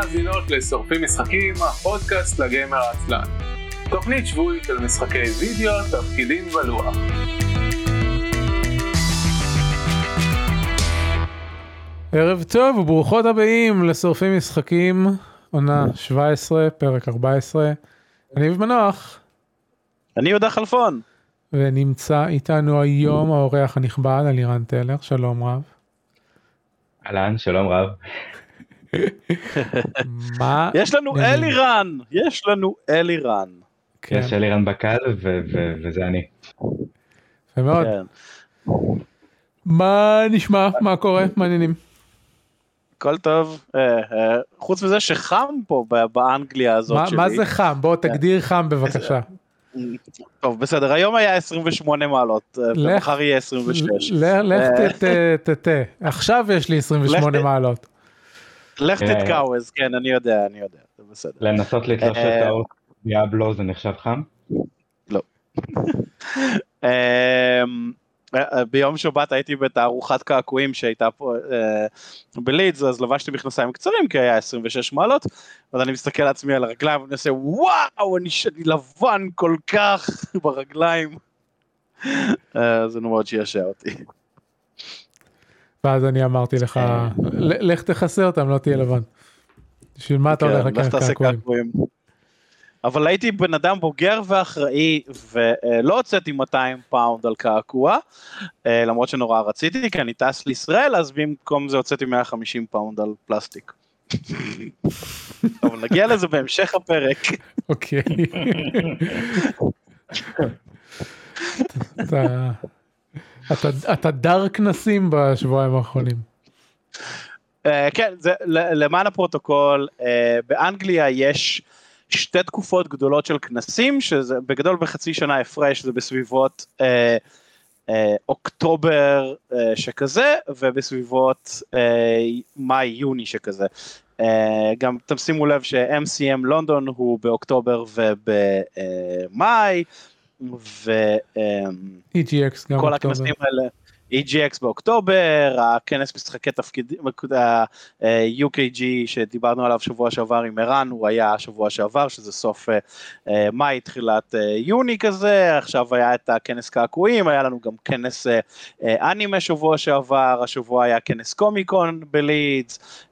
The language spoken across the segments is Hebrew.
מאזינות לשורפים משחקים, הפודקאסט לגיימר העצלן. תוכנית שבועית של משחקי וידאו, תפקידים ולוח. ערב טוב וברוכות הבאים לשורפים משחקים, עונה 17, פרק 14. אני מנוח, אני יהודה חלפון. ונמצא איתנו היום האורח הנכבד אלירן טלר, שלום רב. אהלן, שלום רב. מה? יש לנו? אלירן, יש לנו אלירן. כן, יש אלירן ו- וזה אני. יפה מאוד. כן. מה נשמע? מה קורה? מה העניינים? הכל טוב, אה, אה, חוץ מזה שחם פה באנגליה הזאת מה- שלי. מה זה חם? בוא תגדיר חם בבקשה. טוב בסדר, היום היה 28 מעלות, אה, ומחר יהיה 26. ל- לך אה. ת- ת- ת- ת. עכשיו יש לי 28 לך ת- מעלות. לך אה. תתקעו, כן, אני יודע, אני יודע, זה בסדר. לנסות לתלוש אה. את האור דיאבלו זה נחשב חם? אמ, אה, ביום שבת הייתי בתערוכת קעקועים שהייתה פה אה, בלידס אז לבשתי מכנסיים קצרים כי היה 26 מעלות אז אני מסתכל לעצמי על הרגליים ואני עושה וואו אני שאני לבן כל כך ברגליים. אה, זה מאוד שעשע אותי. ואז אני אמרתי לך, ל- לך תכסה אותם, לא תהיה לבן. בשביל מה אתה הולך כן, לך לקחת קעקועים? אבל הייתי בן אדם בוגר ואחראי ולא הוצאתי 200 פאונד על קעקוע אה, למרות שנורא רציתי כי אני טס לישראל אז במקום זה הוצאתי 150 פאונד על פלסטיק. אבל נגיע לזה בהמשך הפרק. אוקיי. אתה- אתה- דר כנסים בשבועיים האחרונים. אה, כן, זה, למען הפרוטוקול, אה, באנגליה יש שתי תקופות גדולות של כנסים, שזה בגדול בחצי שנה הפרש, זה בסביבות אה, אה, אוקטובר אה, שכזה, ובסביבות אה, מאי-יוני שכזה. אה, גם תשימו לב ש-MCM לונדון הוא באוקטובר ובמאי, ו... אה, EGX גם כל. הכנסים האלה, EGX באוקטובר, הכנס משחקי תפקידים, ה-UKG שדיברנו עליו שבוע שעבר עם ערן, הוא היה שבוע שעבר, שזה סוף אה, אה, מאי, תחילת אה, יוני כזה, עכשיו היה את הכנס קעקועים, היה לנו גם כנס אה, אה, אנימה שבוע שעבר, השבוע היה כנס קומיקון בלידס, אה,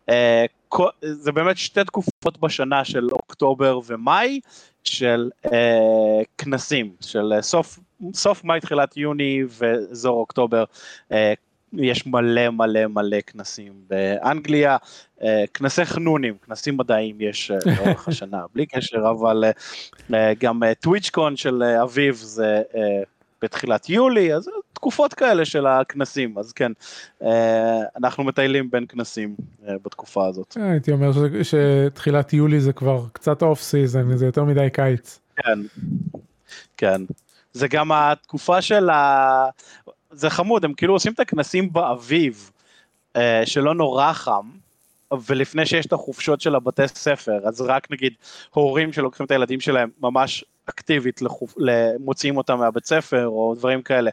זה באמת שתי תקופות בשנה של אוקטובר ומאי, של אה, כנסים, של אה, סוף, סוף מאי תחילת יוני ואזור אוקטובר. אה, יש מלא מלא מלא כנסים באנגליה, אה, כנסי חנונים, כנסים מדעיים יש אה, לאורך השנה בלי קשר, אבל אה, אה, גם אה, טוויצ'קון של אה, אביב זה אה, בתחילת יולי, אז תקופות כאלה של הכנסים, אז כן, אה, אנחנו מטיילים בין כנסים אה, בתקופה הזאת. אה, הייתי אומר שתחילת יולי זה כבר קצת off season, זה יותר מדי קיץ. כן, כן. זה גם התקופה של ה... זה חמוד, הם כאילו עושים את הכנסים באביב, שלא נורא חם, ולפני שיש את החופשות של הבתי ספר, אז רק נגיד הורים שלוקחים את הילדים שלהם ממש אקטיבית, לחופ... מוציאים אותם מהבית ספר, או דברים כאלה,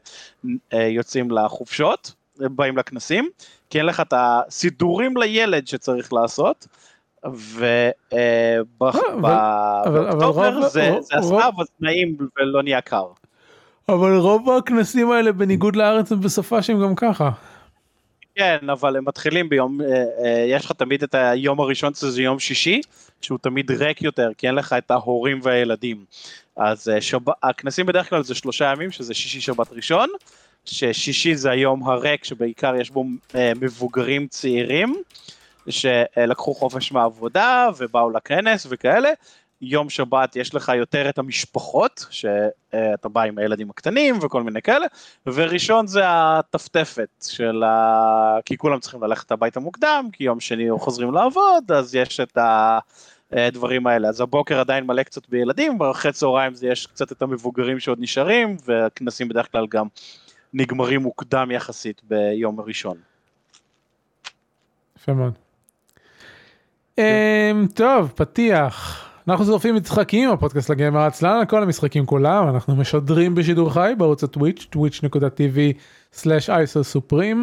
אה, יוצאים לחופשות, באים לכנסים, כי אין לך את הסידורים לילד שצריך לעשות. אבל- אבל ובאוקטובר זה רוב- זה אז נעים ולא נהיה קר. אבל רוב הכנסים האלה בניגוד לארץ הם בשפה שהם גם ככה. כן, אבל הם מתחילים ביום, אה, אה, יש לך תמיד את היום הראשון שזה יום שישי, שהוא תמיד ריק יותר, כי אין לך את ההורים והילדים. אז אה, שב... הכנסים בדרך כלל זה שלושה ימים, שזה שישי שבת ראשון, ששישי זה היום הריק, שבעיקר יש בו אה, מבוגרים צעירים, שלקחו חופש מהעבודה ובאו לכנס וכאלה. יום שבת יש לך יותר את המשפחות, שאתה בא עם הילדים הקטנים וכל מיני כאלה, וראשון זה הטפטפת של ה... כי כולם צריכים ללכת הביתה מוקדם, כי יום שני חוזרים לעבוד, אז יש את הדברים האלה. אז הבוקר עדיין מלא קצת בילדים, ואחרי צהריים זה יש קצת את המבוגרים שעוד נשארים, והכנסים בדרך כלל גם נגמרים מוקדם יחסית ביום הראשון. יפה מאוד. אמ, טוב, פתיח. אנחנו שורפים משחקים, הפודקאסט לגמר עצלן כל המשחקים כולם, אנחנו משדרים בשידור חי בערוץ הטוויץ', twitch.tv/isosופרים.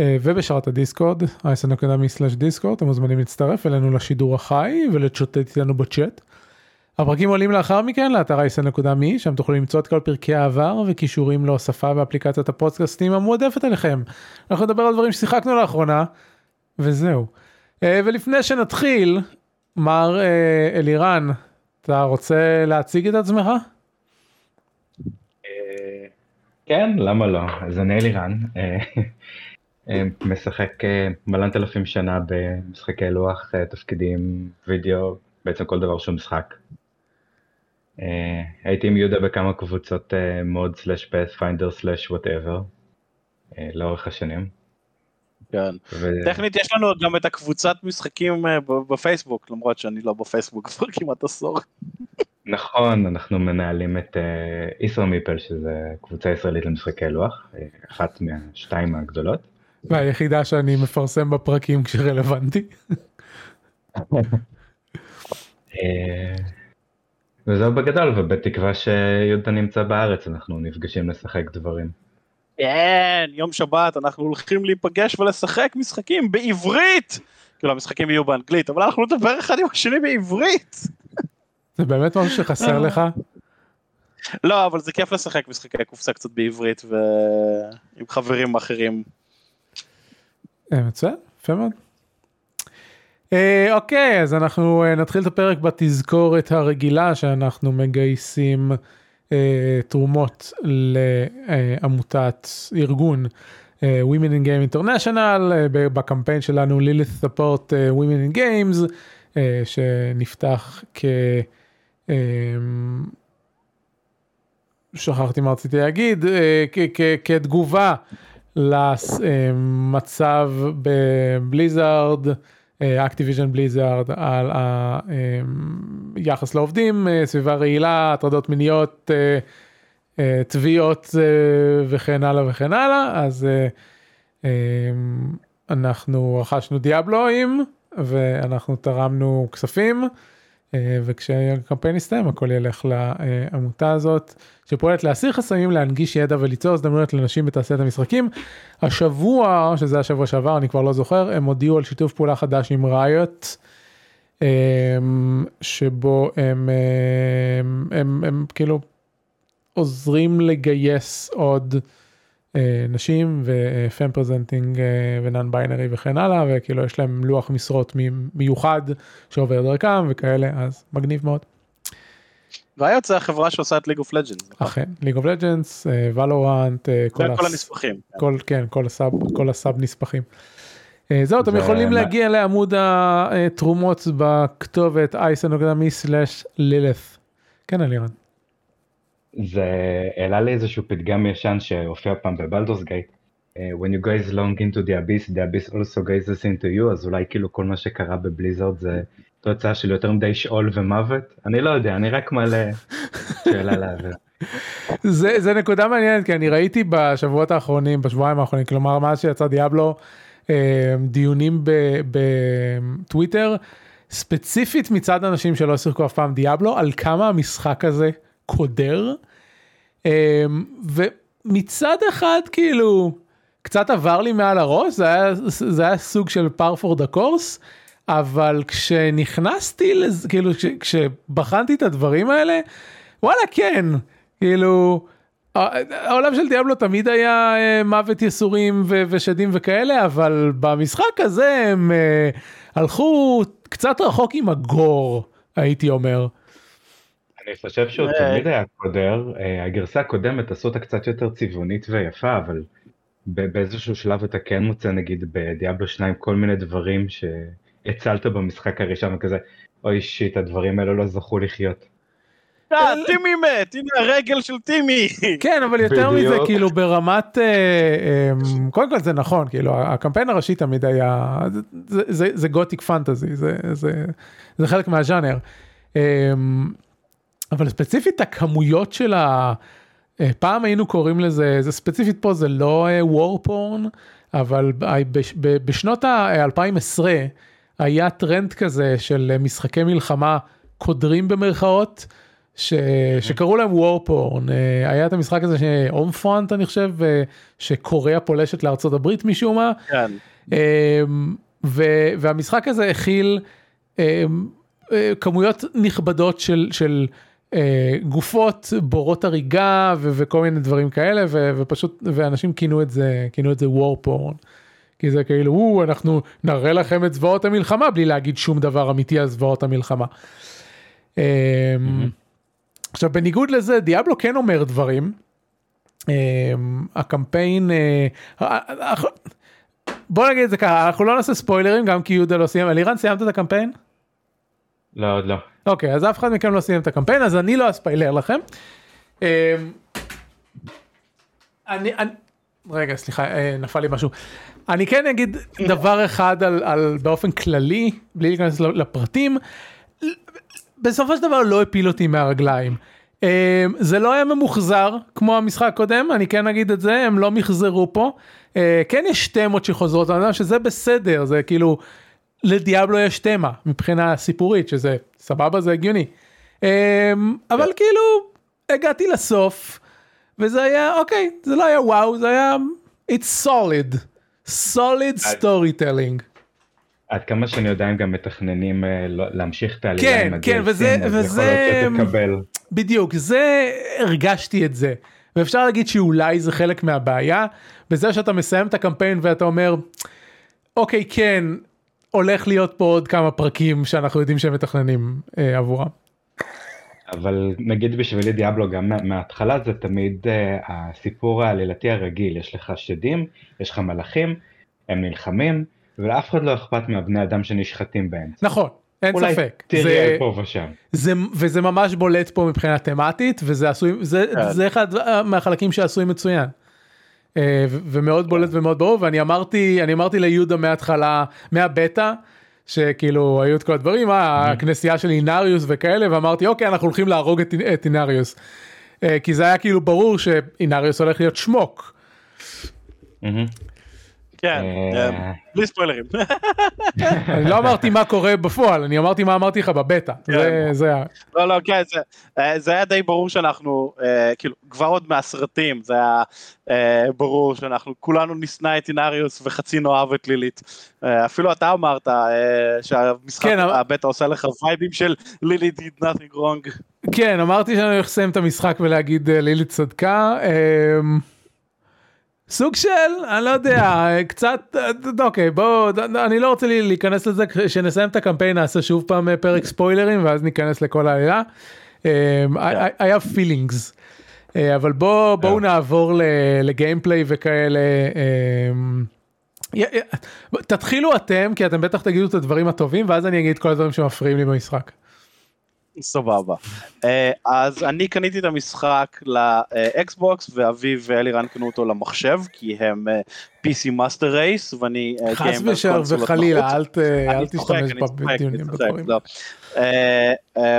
אה, ובשרת הדיסקורד, isn.me/דיסקורד, אתם מוזמנים להצטרף אלינו לשידור החי ולצ'וטט איתנו בצ'אט. הפרקים עולים לאחר מכן לאתר isn.me, שם תוכלו למצוא את כל פרקי העבר וכישורים להוספה באפליקציית הפודקאסטים המועדפת עליכם. אנחנו נדבר על דברים ששיחקנו לאחרונה, וזהו. אה, ולפני שנתחיל, מר אה, אלירן, אתה רוצה להציג את עצמך? אה, כן, למה לא? אז אני אלירן, אה, משחק מלפני אלפיים שנה במשחקי לוח, תפקידים, וידאו, בעצם כל דבר שהוא משחק. הייתי עם יהודה בכמה קבוצות D&D slash Pathfinder slash whatever, לאורך השנים. כן. ו- טכנית יש לנו גם את הקבוצת משחקים אה, ב- בפייסבוק, למרות שאני לא בפייסבוק כבר כמעט עשור. נכון, אנחנו מנהלים את אה, ישרא מיפל, שזה קבוצה ישראלית למשחקי לוח, אה, אחת מהשתיים הגדולות. והיחידה שאני מפרסם בפרקים כשרלוונטי. אה, וזהו בגדול, ובתקווה שיהודה נמצא בארץ, אנחנו נפגשים לשחק דברים. כן, יום שבת אנחנו הולכים להיפגש ולשחק משחקים בעברית! כאילו המשחקים יהיו באנגלית, אבל אנחנו נדבר אחד עם השני בעברית! זה באמת משהו שחסר לך? לא, אבל זה כיף לשחק משחקי קופסה קצת בעברית ועם חברים אחרים. אה, מצוין, יפה מאוד. אה, אוקיי, אז אנחנו אה, נתחיל את הפרק בתזכורת הרגילה שאנחנו מגייסים תרומות לעמותת ארגון אה, Women in Game International אה, בקמפיין שלנו Lilith Support אה, Women in Games אה, שנפתח כ... אה, שכחתי מה רציתי להגיד, אה, כתגובה למצב בבליזארד, אקטיביז'ן בליזארד, על היחס לעובדים, אה, סביבה רעילה, הטרדות מיניות, אה, אה, תביעות אה, וכן הלאה וכן הלאה, אז אה, אה, אנחנו רכשנו דיאבלואים ואנחנו תרמנו כספים. אה, וכשהקמפיין יסתיים הכל ילך לעמותה הזאת שפועלת להסיר חסמים להנגיש ידע וליצור הזדמנויות לנשים בתעשיית המשחקים. השבוע שזה השבוע שעבר אני כבר לא זוכר הם הודיעו על שיתוף פעולה חדש עם ראיוט שבו הם, הם, הם, הם כאילו עוזרים לגייס עוד אה, נשים ו fem presenting ו non binary וכן הלאה וכאילו יש להם לוח משרות מי- מיוחד שעובר דרכם וכאלה אז מגניב מאוד. Riot זה החברה שעושה את League of Legends. אכן League of Legends, Valorant כל הנספחים. כל כן כל ה sub כל ה sub נספחים. אה, זהו אתם יכולים להגיע לעמוד התרומות בכתובת isn.me/lilith. כן אלירן. זה העלה לי איזשהו פתגם ישן שהופיע פעם בבלדורס גייט. אה, When you guys long into the abyss, the abyss also gazes into you, אז אולי כאילו כל מה שקרה בבליזרד זה תוצאה של יותר מדי שאול ומוות? אני לא יודע, אני רק מעלה שאלה לאוויר. זה, זה נקודה מעניינת כי אני ראיתי בשבועות האחרונים בשבועיים האחרונים כלומר מאז שיצא דיאבלו אה, דיונים בטוויטר ספציפית מצד אנשים שלא שיחקו אף פעם דיאבלו על כמה המשחק הזה קודר אה, ומצד אחד כאילו קצת עבר לי מעל הראש זה היה, זה היה סוג של par for the course אבל כשנכנסתי לזה כאילו כש, כשבחנתי את הדברים האלה וואלה כן כאילו העולם של דיאבלו תמיד היה אה, מוות יסורים ו- ושדים וכאלה אבל במשחק הזה הם אה, הלכו קצת רחוק עם הגור הייתי אומר. אני חושב שהוא. תמיד היה קודר, אה, הגרסה הקודמת עשו אותה קצת יותר צבעונית ויפה, אבל באיזשהו שלב אתה כן מוצא נגיד בדיאבלו 2 כל מיני דברים שהצלת במשחק הראשון וכזה, אוי שיט, הדברים האלה לא זכו לחיות. אה, טימי מת, הנה הרגל של טימי. כן אבל יותר מזה. כאילו ברמת אה, אה, קודם כל זה נכון כאילו הקמפיין הראשי תמיד היה זה, זה, זה גותיק פנטזי זה, חלק מהז'אנר. אה, אבל ספציפית הכמויות של ה... אה, פעם היינו קוראים לזה זה ספציפית פה זה לא וור פורן אבל ב- בשנות ה-2010 היה טרנד כזה של משחקי מלחמה קודרים במרכאות ש... שקראו להם war porn, היה את המשחק הזה ש Homefront אני חושב, אה, שקוריאה פולשת לארצות הברית משום מה, כן. ו... והמשחק הזה הכיל כמויות נכבדות של, של גופות בורות הריגה ו... וכל מיני דברים כאלה ו... ופשוט ואנשים כינו את זה כינו את זה war porn. כי זה כאילו, או, אנחנו נראה לכם את זוועות המלחמה בלי להגיד שום דבר אמיתי על זוועות המלחמה. Mm-hmm. עכשיו בניגוד לזה דיאבלו כן אומר דברים. הקמפיין, אה, בוא נגיד את זה ככה, אנחנו לא נעשה ספוילרים גם כי יהודה לא סיים, אלירן סיימת את הקמפיין? לא, עוד לא. אוקיי, אז אף אחד מכם לא סיים את הקמפיין, אז אני לא אספיילר לכם. אני, אני, רגע, סליחה, אה, נפל לי משהו. אני כן אגיד דבר אחד על, על באופן כללי, בלי להיכנס לפרטים, בסופו של דבר לא הפיל אותי מהרגליים. אה, זה לא היה ממוחזר כמו המשחק הקודם, אני כן אגיד את זה, הם לא מחזרו פה. אה, כן יש תמות שחוזרות, אני יודע שזה בסדר, זה כאילו, לדיאבלו יש תמה מבחינה סיפורית, שזה סבבה, זה הגיוני. אבל כאילו, הגעתי לסוף. וזה היה אוקיי זה לא היה וואו זה היה it's solid solid story telling. עד כמה שאני יודע הם גם מתכננים אה, לא- להמשיך את העלייה כן כן וזה וזה בדיוק זה הרגשתי את זה ואפשר להגיד שאולי זה חלק מהבעיה בזה שאתה מסיים את הקמפיין ואתה אומר אוקיי כן הולך להיות פה עוד כמה פרקים שאנחנו יודעים שהם מתכננים אה, עבורם. אבל נגיד בשבילי דיאבלו גם מההתחלה זה תמיד uh, הסיפור העלילתי הרגיל, יש לך שדים, יש לך מלאכים, הם נלחמים, ולאף אחד לא אכפת מהבני אדם שנשחטים באמצע. נכון, אין אולי ספק. תראה זה, פה ושם. זה, וזה ממש בולט פה מבחינה תמטית, וזה עשוי, זה, כן. זה אחד מהחלקים שעשוי מצוין. ו- ומאוד בולט ומאוד ברור, ואני אמרתי, אני אמרתי ליהודה מההתחלה, מהבטא, שכאילו היו את כל הדברים, אה, הכנסייה של אינריוס וכאלה, ואמרתי אוקיי אנחנו הולכים להרוג את, את אינריוס. אה, כי זה היה כאילו ברור שאינריוס הולך להיות שמוק. מהמם. כן, אה, אה, בלי ספוילרים. אני לא אמרתי מה קורה בפועל, אני אמרתי מה אמרתי לך בבטא. זה, זה, ה- לא לא כן זה, אה, זה היה די ברור שאנחנו כאילו כבר עוד מהסרטים זה היה ברור שאנחנו כולנו נשנא את אינריוס וחצי נאהב את לילית אפילו אתה אמרת שהמשחק כן, הבטא עושה לך וייבים של לילית did nothing wrong כן אמרתי שאני הולך לסיים את המשחק ולהגיד אה, לילי צדקה. אה, סוג של אני לא יודע קצת אה, אוקיי בוא אני לא רוצה להיכנס לזה כשנסיים את הקמפיין נעשה שוב פעם אה, פרק ספוילרים ואז ניכנס לכל העלילה. אה, I I have feelings. אה, אבל בוא בואו נעבור ל- ל gameplay וכאלה. אה, תתחילו אתם כי אתם בטח תגידו את הדברים הטובים ואז אני אגיד כל הדברים שמפריעים לי במשחק. סבבה. אה, אז אני קניתי את המשחק ל Xbox ואביו ואלירן קנו אותו למחשב כי הם אה, PC master race ואני אה, חס וחלילה. אל תשתמש בדיונים בדברים. לא.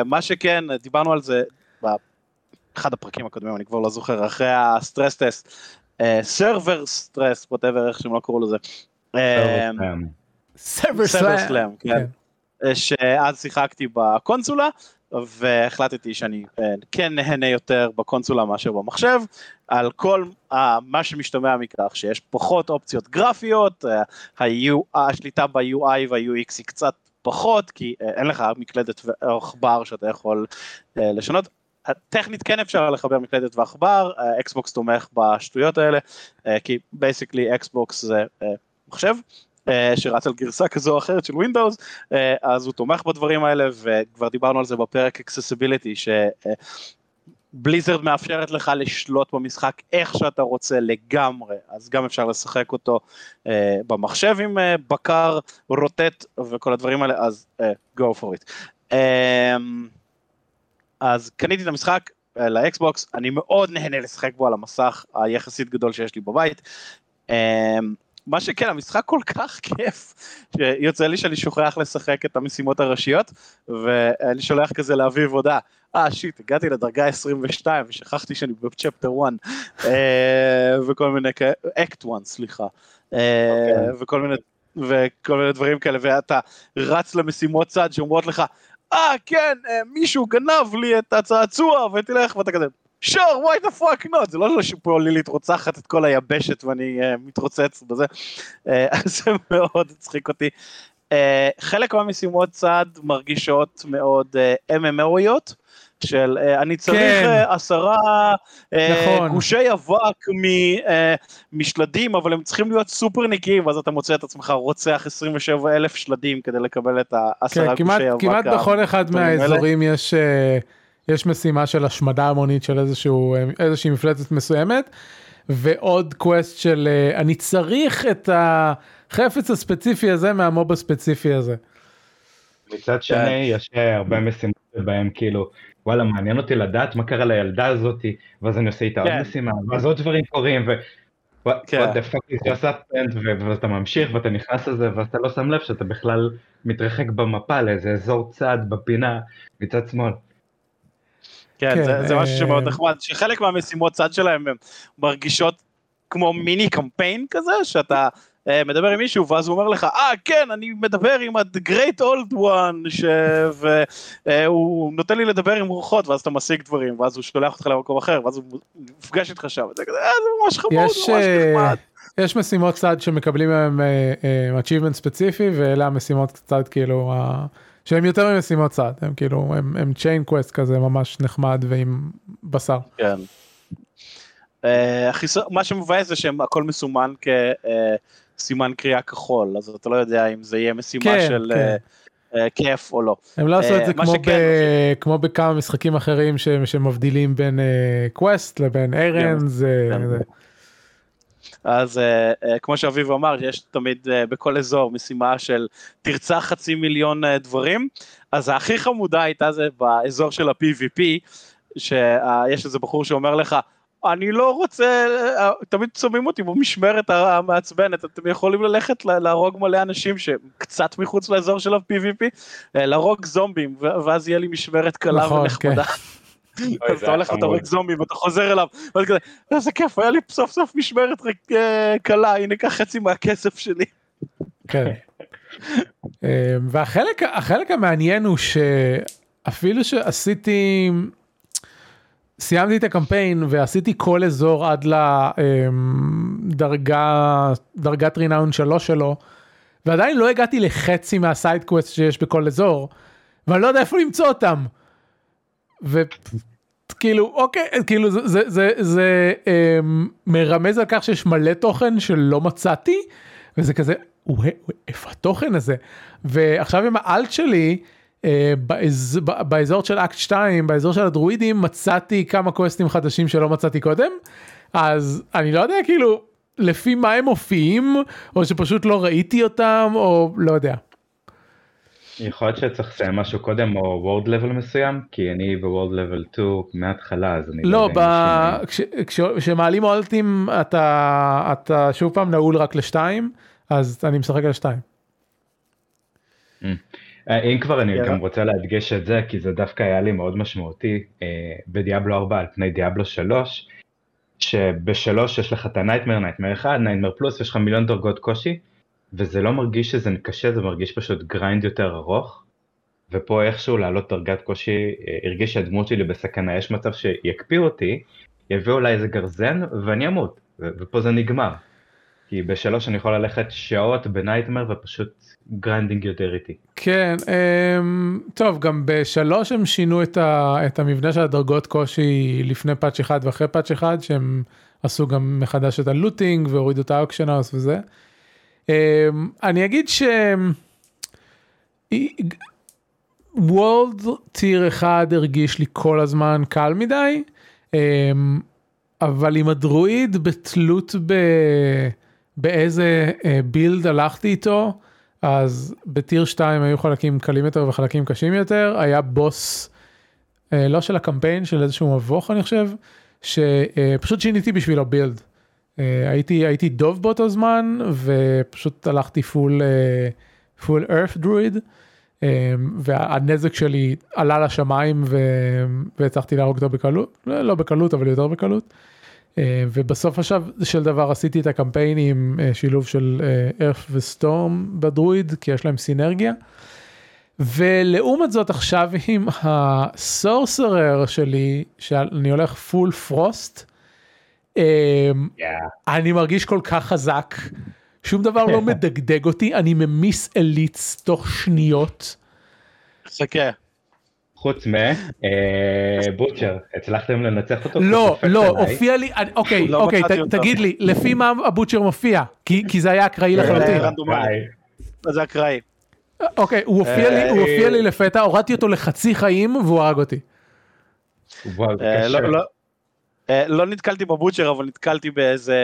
מה שכן, דיברנו על זה באחד הפרקים הקודמים, אני כבר לא זוכר, אחרי ה stress test, server stress, whatever, איך שהם לא קראו לזה. server server slam. כן. אה, שאז שיחקתי בקונסולה והחלטתי שאני אה, כן נהנה יותר בקונסולה מאשר במחשב על כל אה, מה שמשתמע מכך שיש פחות אופציות גרפיות אה, השליטה ב-UI וה-UX היא קצת פחות כי אין לך מקלדת ועכבר שאתה יכול לשנות. טכנית כן אפשר לחבר מקלדת ועכבר, Xbox תומך בשטויות האלה, כי basically Xbox זה מחשב, שרץ על גרסה כזו או אחרת של Windows, אה, אז הוא תומך בדברים האלה, וכבר דיברנו על זה בפרק Accessibility, ש Blizzard מאפשרת לך לשלוט במשחק איך שאתה רוצה לגמרי, אז גם אפשר לשחק אותו אה, במחשב עם אה, בקר, רוטט וכל הדברים האלה, אז אה, go for it. אה, אז קניתי את המשחק אה, לאקסבוקס, אני מאוד נהנה לשחק בו על המסך היחסית גדול שיש לי בבית. אה, מה שכן, המשחק כל כך כיף, שיוצא לי שאני שוכח לשחק את המשימות הראשיות, ואני שולח כזה לאביב הודעה, אה שיט, הגעתי לדרגה 22 ושכחתי שאני בצ'פטר 1, אה, וכל מיני כאלה, אקט 1 סליחה, אה, וכל מיני... וכל מיני דברים כאלה, ואתה רץ למשימות צד שאומרות לך, אה כן, אה, מישהו גנב לי את הצעצוע ותלך ואתה כזה, sure, why the fuck not, זה לא שפה לילית רוצחת את כל היבשת ואני uh, מתרוצץ בזה, uh, זה מאוד הצחיק אותי. Uh, חלק מהמשימות צד מרגישות מאוד uh, MMOיות, של uh, אני צריך כן. uh, עשרה uh, נכון. גושי אבק משלדים, אבל הם צריכים להיות סופר נקיים, ואז אתה מוצא את עצמך רוצח 27 אלף שלדים כדי לקבל את העשרה כן, גושי כמעט, אבק. כמעט בכל אחד מהאזורים יש... Uh... יש משימה של השמדה המונית של איזשהו איזושהי מפלצת מסוימת ועוד quest של אני צריך את החפץ הספציפי הזה מה mob הספציפי הזה. מצד שני יש הרבה משימות שבהם כאילו וואלה מעניין אותי לדעת מה קרה לילדה הזאתי ואז אני עושה איתה עוד משימה ואז עוד דברים קורים ו... what the fuck is just happened ואתה ממשיך ואתה נכנס לזה ואתה לא שם לב שאתה בכלל מתרחק במפה לאיזה אזור צד בפינה מצד שמאל. כן, כן זה, זה משהו שמאוד נחמד, שחלק מהמשימות צד שלהם הם מרגישות כמו מיני קמפיין כזה, שאתה uh, מדבר עם מישהו ואז הוא אומר לך, אה ah, כן, אני מדבר עם ה-great old one, והוא uh, נותן לי לדבר עם רוחות, ואז אתה משיג דברים, ואז הוא שולח אותך למקום אחר, ואז הוא נפגש איתך שם, זה, כזה, אה, זה ממש חמוד, יש, ממש נחמד. יש משימות צד שמקבלים מהם uh, uh, achievement ספציפי, ואלה המשימות צד כאילו... Uh, שהם יותר ממשימות צד, הם כאילו, הם, הם chain quest כזה ממש נחמד ועם בשר. כן. Uh, מה שמבאס זה שהם הכל מסומן כסימן uh, קריאה כחול, אז אתה לא יודע אם זה יהיה משימה כן, של כן. Uh, uh, כיף או לא. הם לא עשו את זה כמו, שכן, ב... כמו בכמה משחקים אחרים שמבדילים בין קווסט לבין ארנס. כן, כן. אז uh, uh, כמו שאביב אמר, יש תמיד uh, בכל אזור משימה של תרצח חצי מיליון uh, דברים, אז הכי חמודה הייתה זה באזור של ה-PVP, שיש איזה בחור שאומר לך, אני לא רוצה, תמיד שומעים אותי במשמרת המעצבנת, אתם יכולים ללכת להרוג מלא אנשים שקצת מחוץ לאזור של ה-PVP, להרוג זומבים, ואז יהיה לי משמרת קלה נכון, ונחמדה. כן. אז אתה הולך ואתה רואה זומבי ואתה חוזר אליו, ואז כזה, איזה כיף, היה לי סוף סוף משמרת אה, קלה, הנה קח חצי מהכסף שלי. כן. אה, והחלק המעניין הוא שאפילו שעשיתי, סיימתי את הקמפיין ועשיתי כל אזור עד לדרגת renown שלוש שלו, ועדיין לא הגעתי לחצי מה side quest שיש בכל אזור, ואני לא יודע איפה למצוא אותם. וכאילו אוקיי כאילו זה זה זה, זה אה, מרמז על כך שיש מלא תוכן שלא מצאתי וזה כזה איפה התוכן הזה ועכשיו עם ה alt שלי. אה, באזור, באזור של אקט 2 באזור של הדרואידים מצאתי כמה קווסטים חדשים שלא מצאתי קודם אז אני לא יודע כאילו לפי מה הם מופיעים או שפשוט לא ראיתי אותם או לא יודע. יכול להיות שצריך לסיים משהו קודם או וורד לבל מסוים כי אני בוורד לבל 2 מההתחלה אז אני לא, לא ב... כשמעלים אולטים אתה אתה שוב פעם נעול רק לשתיים אז אני משחק על שתיים. Mm. אה, אם כבר אני גם רוצה להדגש את זה כי זה דווקא היה לי מאוד משמעותי אה, ב Diablo 4 על פני Diablo 3 שבשלוש יש לך את ה nightmare nightmare 1 nightmare plus יש לך מיליון דרגות קושי וזה לא מרגיש שזה קשה, זה מרגיש פשוט grind יותר ארוך, ופה איכשהו לעלות דרגת קושי, אה, הרגיש שהדמות שלי בסכנה, יש מצב שיקפיאו אותי, יביאו אולי איזה גרזן ואני אמות, ופה זה נגמר. כי בשלוש אני יכול ללכת שעות ב nightmare ופשוט grinding יותר איטי. כן, אמ, טוב, גם בשלוש הם שינו את, ה, את המבנה של הדרגות קושי לפני patch אחד ואחרי patch אחד, שהם עשו גם מחדש את ה looting והורידו את האוקשנרס וזה. אמ, אני אגיד ש... world tier אחד הרגיש לי כל הזמן קל מדי, אמ, אבל עם הדרואיד בתלות ב... באיזה build אה, הלכתי איתו, אז ב tier 2 היו חלקים קלים יותר וחלקים קשים יותר, היה בוס, אה, לא של הקמפיין, של איזשהו מבוך אני חושב, שפשוט שיניתי בשבילו build. אה, הייתי הייתי דוב באותו זמן ופשוט הלכתי full full earth druid והנזק שלי עלה לשמיים והצלחתי להרוג אותו בקלות לא, בקלות אבל יותר בקלות אה, ובסופו של דבר עשיתי את הקמפיין עם אה, שילוב של earth ו storm ב druid כי יש להם סינרגיה. ולעומת זאת עכשיו עם ה sorcerer שלי, שאני הולך full frost, Yeah. אני מרגיש כל כך חזק, שום דבר לא מדגדג אותי, אני ממיס אליטס תוך שניות. חכה. חוץ מבוטשר, הצלחתם לנצח אותו? לא, לא. הופיע לי, אוקיי, לא אוקיי. תגיד לי, לפי מה הבוטשר מופיע? כי כי זה היה אקראי לחלוטין. רנדומלי. ביי. זה אקראי. אוקיי, הוא הופיע לי, הוא הופיע לי לפתע, הורדתי אותו לחצי חיים והוא הרג אותי. וואו, זה אה, קשה. לא- אה, לא נתקלתי ב Butcher, אבל נתקלתי באיזה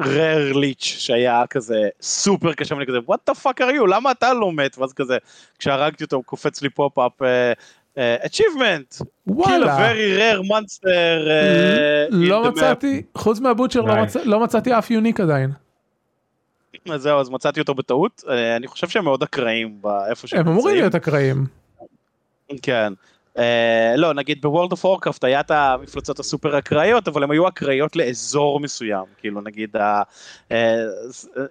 rare lich שהיה כזה סופר קשה, ואני כזה, what the fuck are you, למה אתה לא מת? ואז כזה, כשהרגתי אותו, הוא קופץ לי pop-up, אה, אה, achievement, וואלה, very rare monster. אה, לא מצאתי, חוץ מה Butcher לא לא מצאתי אף unique עדיין. אז זהו, אז מצאתי אותו בטעות, אה, אני חושב שהם מאוד אקראיים באיפה שהם הם אמורים. להיות אקראיים. כן. אה, לא, נגיד ב World of Warcraft היה את המפלצות הסופר אקראיות, אבל הן היו אקראיות לאזור מסוים. כאילו נגיד, ה, אה,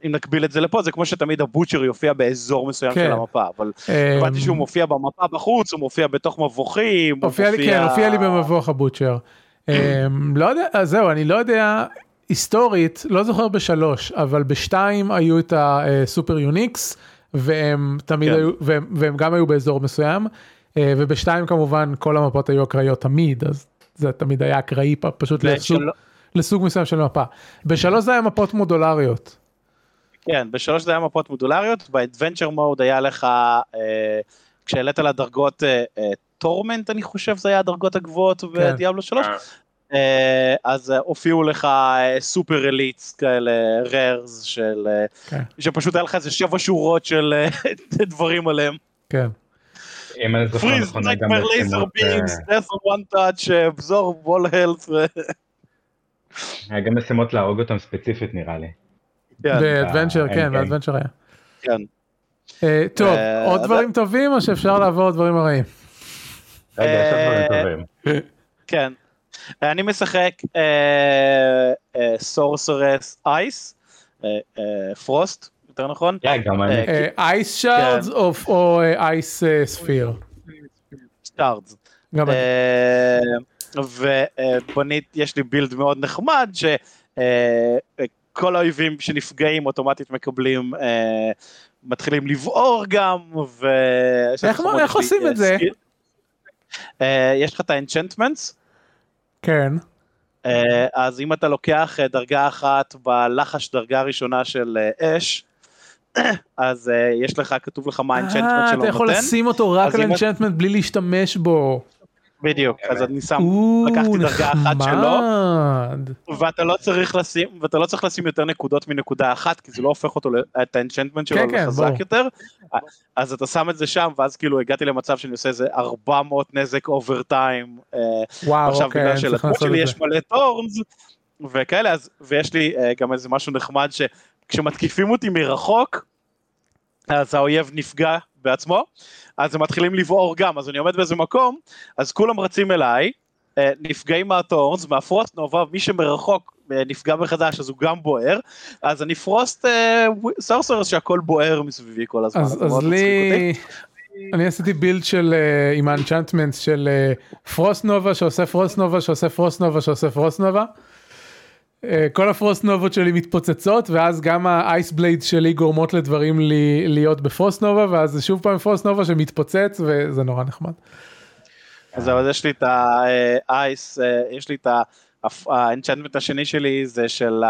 אם נקביל את זה לפה, זה כמו שתמיד ה Butcher יופיע באזור מסוים כן. של המפה, אבל אמ, הבנתי שהוא מופיע במפה בחוץ, הוא מופיע בתוך מבוכים, הוא הופיע לי, כן, הופיע לי במבוך ה Butcher. אמ, לא יודע, אז זהו, אני לא יודע, היסטורית, לא זוכר בשלוש, אבל בשתיים היו את ה super uniques, והם תמיד כן. היו, והם, והם גם היו באזור מסוים, אה, ובשתיים כמובן כל המפות היו אקראיות תמיד, אז זה תמיד היה אקראי פשוט לסוג, בשל... לסוג מסוים של מפה. בשלוש זה היה מפות מודולריות. כן, בשלוש זה היה מפות מודולריות, ב adventure mode היה לך, אה, כשהעלית לדרגות אה, אה, torment, אני חושב זה היה הדרגות הגבוהות ב Diablo 3, אה, אז אה, הופיעו לך אה, super elites כאלה, ררס של, אה, כן, שפשוט היה לך איזה שבע שורות של אה, דברים עליהם. כן. אם אני זוכר נכון, היה גם משימות, בימס, אה, הלס, היה גם משימות להרוג אותם ספציפית נראה לי. כן, באדוונצ'ר, כן, כן. באדוונצ'ר היה. כן. אה, טוב, אה, עוד דברים טובים או שאפשר לעבור לדברים הרעים? רגע, יש עוד אה, דברים טובים. כן. אני משחק sorceress ice, frost, יותר נכון? כן, גם אני. אה, ice shards או ice spear? אני. ובנית, יש לי build מאוד נחמד, שכל האויבים שנפגעים אוטומטית מקבלים, אה, מתחילים לבעור גם, ו... איך עושים את זה? אה, יש לך את האנצ'נטמנטס, כן. אה, אז אם אתה לוקח אה, דרגה אחת בלחש דרגה ראשונה של אה, אש, אז אה, יש לך, כתוב לך מה האנצ'נטמנט אה, שלו אתה יכול נותן. לשים אותו רק על אנצ'נטמנט בלי להשתמש בו. בדיוק, אז אני שם, לקחתי דרגה אחת שלו. ואתה לא צריך לשים, ואתה לא צריך לשים יותר נקודות מנקודה אחת, כי זה לא הופך אותו, את ה enchantment שלו כן, כן, לחזק. יותר, אז אתה שם את זה שם, ואז כאילו הגעתי למצב שאני עושה איזה 400 נזק over time, עכשיו אוקיי, בגלל לעשות שלי. יש מלא thorns, וכאלה, אז, ויש לי אה, גם איזה משהו נחמד, שכשמתקיפים אותי מרחוק, אז האויב נפגע בעצמו, אז הם מתחילים לבעור גם, אז אני עומד באיזה מקום, אז כולם רצים אליי, אה, נפגעים מה thorns, מה frost nova, מי שמרחוק אה, נפגע מחדש אז הוא גם בוער, אז אני frost sorceress שהכל בוער מסביבי כל הזמן, אז אז לי. אני עשיתי build של אה, עם ה enchantment של frost nova שעושה frost nova שעושה frost nova שעושה frost nova. אה, כל ה frost nova ות שלי מתפוצצות ואז גם ה ice blade שלי גורמות לדברים לי להיות ב frost nova ואז זה שוב פעם frost nova שמתפוצץ וזה נורא נחמד. אז אז יש לי את ה ice, יש לי את ה enchantment השני שלי זה של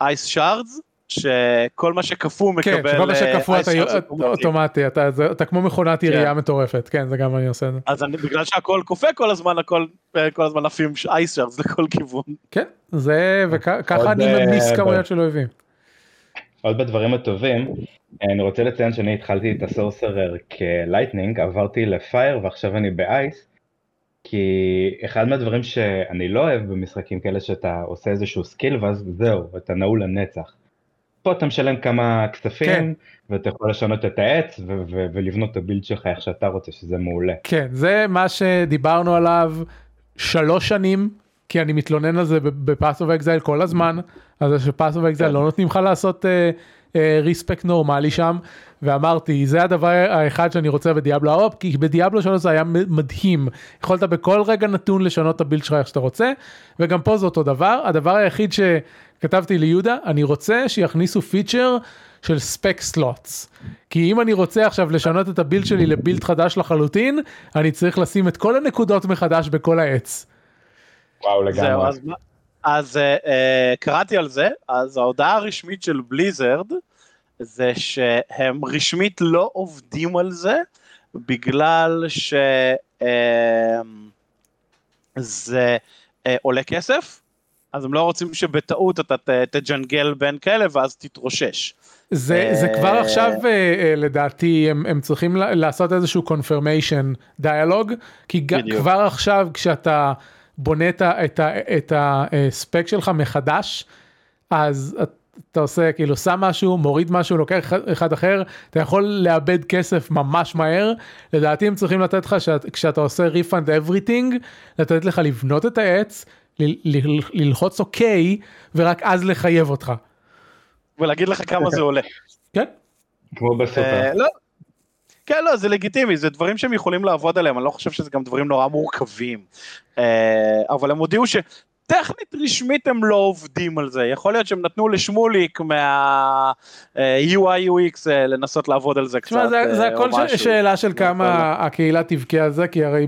ה ice shards, שכל מה שקפוא כן, מקבל שכל מה שקפוא אה, אתה ice יו- shards אתה אוטומטי. אתה כמו מכונת ירייה מטורפת כן זה גם אני עושה את זה. אז אני, בגלל שהכל קופא כל הזמן, הכל, אה, כל הזמן עפים ice shards לכל כיוון. כן זה וככה אני אה, ממיס ב- כמויות של אויבים. עוד בדברים הטובים, אני רוצה לציין שאני התחלתי את ה sorcerer כ lightning, עברתי ל fire ועכשיו אני ב ice, כי אחד מהדברים שאני לא אוהב במשחקים כאלה שאתה עושה איזשהו skill ואז זהו, אתה נעול לנצח. פה אתה משלם כמה כספים, כן. ואתה יכול לשנות את העץ ו- ו- ולבנות את ה build שלך איך שאתה רוצה, שזה מעולה. כן זה מה שדיברנו עליו שלוש שנים כי אני מתלונן על זה ב Path of Exile כל הזמן על זה ש Path of Exile. לא נותנים לך לעשות אה, respec נורמלי שם, ואמרתי, זה הדבר האחד שאני רוצה ב Diablo 4, כי ב Diablo 3 זה היה מדהים, יכולת בכל רגע נתון לשנות את ה build שלך איך שאתה רוצה, וגם פה זה אותו דבר, הדבר היחיד שכתבתי ליהודה, אני רוצה שיכניסו feature של spec slots. כי אם אני רוצה עכשיו לשנות את ה build שלי ל build חדש לחלוטין, אני צריך לשים את כל הנקודות מחדש בכל העץ. וואו לגמרי. זהו, אז, אז אה, אה, קראתי על זה, אז ההודעה הרשמית של Blizzard זה שהם רשמית לא עובדים על זה, בגלל שזה uh, עולה כסף, אז הם לא רוצים שבטעות אתה תג'נגל בין כאלה ואז תתרושש. זה, זה כבר עכשיו לדעתי הם, הם צריכים לעשות איזשהו confirmation dialogue כי בדיוק. כבר עכשיו כשאתה בונה את, את, את הספק שלך מחדש אז אתה עושה כאילו שם משהו מוריד משהו לוקח אחד אחר אתה יכול לאבד כסף ממש מהר לדעתי הם צריכים לתת לך שאת, כשאתה עושה refund everything לתת לך לבנות את העץ ל, ל, ללחוץ אוקיי ורק אז לחייב אותך. ולהגיד לך כמה זה עולה. כן. כמו בסופר. לא. כן, לא, זה לגיטימי, זה דברים שהם יכולים לעבוד עליהם, אני לא חושב שזה גם דברים נורא מורכבים. אבל הם הודיעו שטכנית רשמית הם לא עובדים על זה, יכול להיות שהם נתנו לשמוליק מה-UI UX לנסות לעבוד על זה קצת. זה, זה הכל ש- שאלה של כמה הקהילה תבכה על זה, כי הרי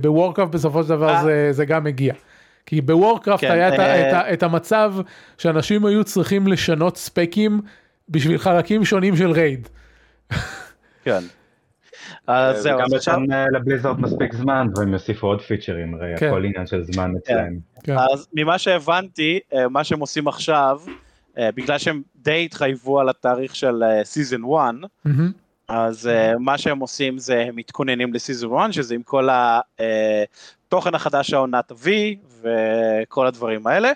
ב Warcraft בסופו של דבר זה, זה גם מגיע. כי ב Warcraft כן, היה את, אה... את, את המצב שאנשים היו צריכים לשנות spec ים בשביל חלקים שונים של raid. כן. אז זהו, גם ניתן ל Blizzard מספיק זמן והם יוסיפו עוד feature ים, הרי כן. הכל עניין של זמן כן. אצלם. כן. אז ממה שהבנתי, מה שהם עושים עכשיו, בגלל שהם די התחייבו על התאריך של season 1, mm-hmm. אז uh, מה שהם עושים זה הם מתכוננים לסיזון 1 שזה עם כל התוכן החדש שהעונה תביא וכל הדברים האלה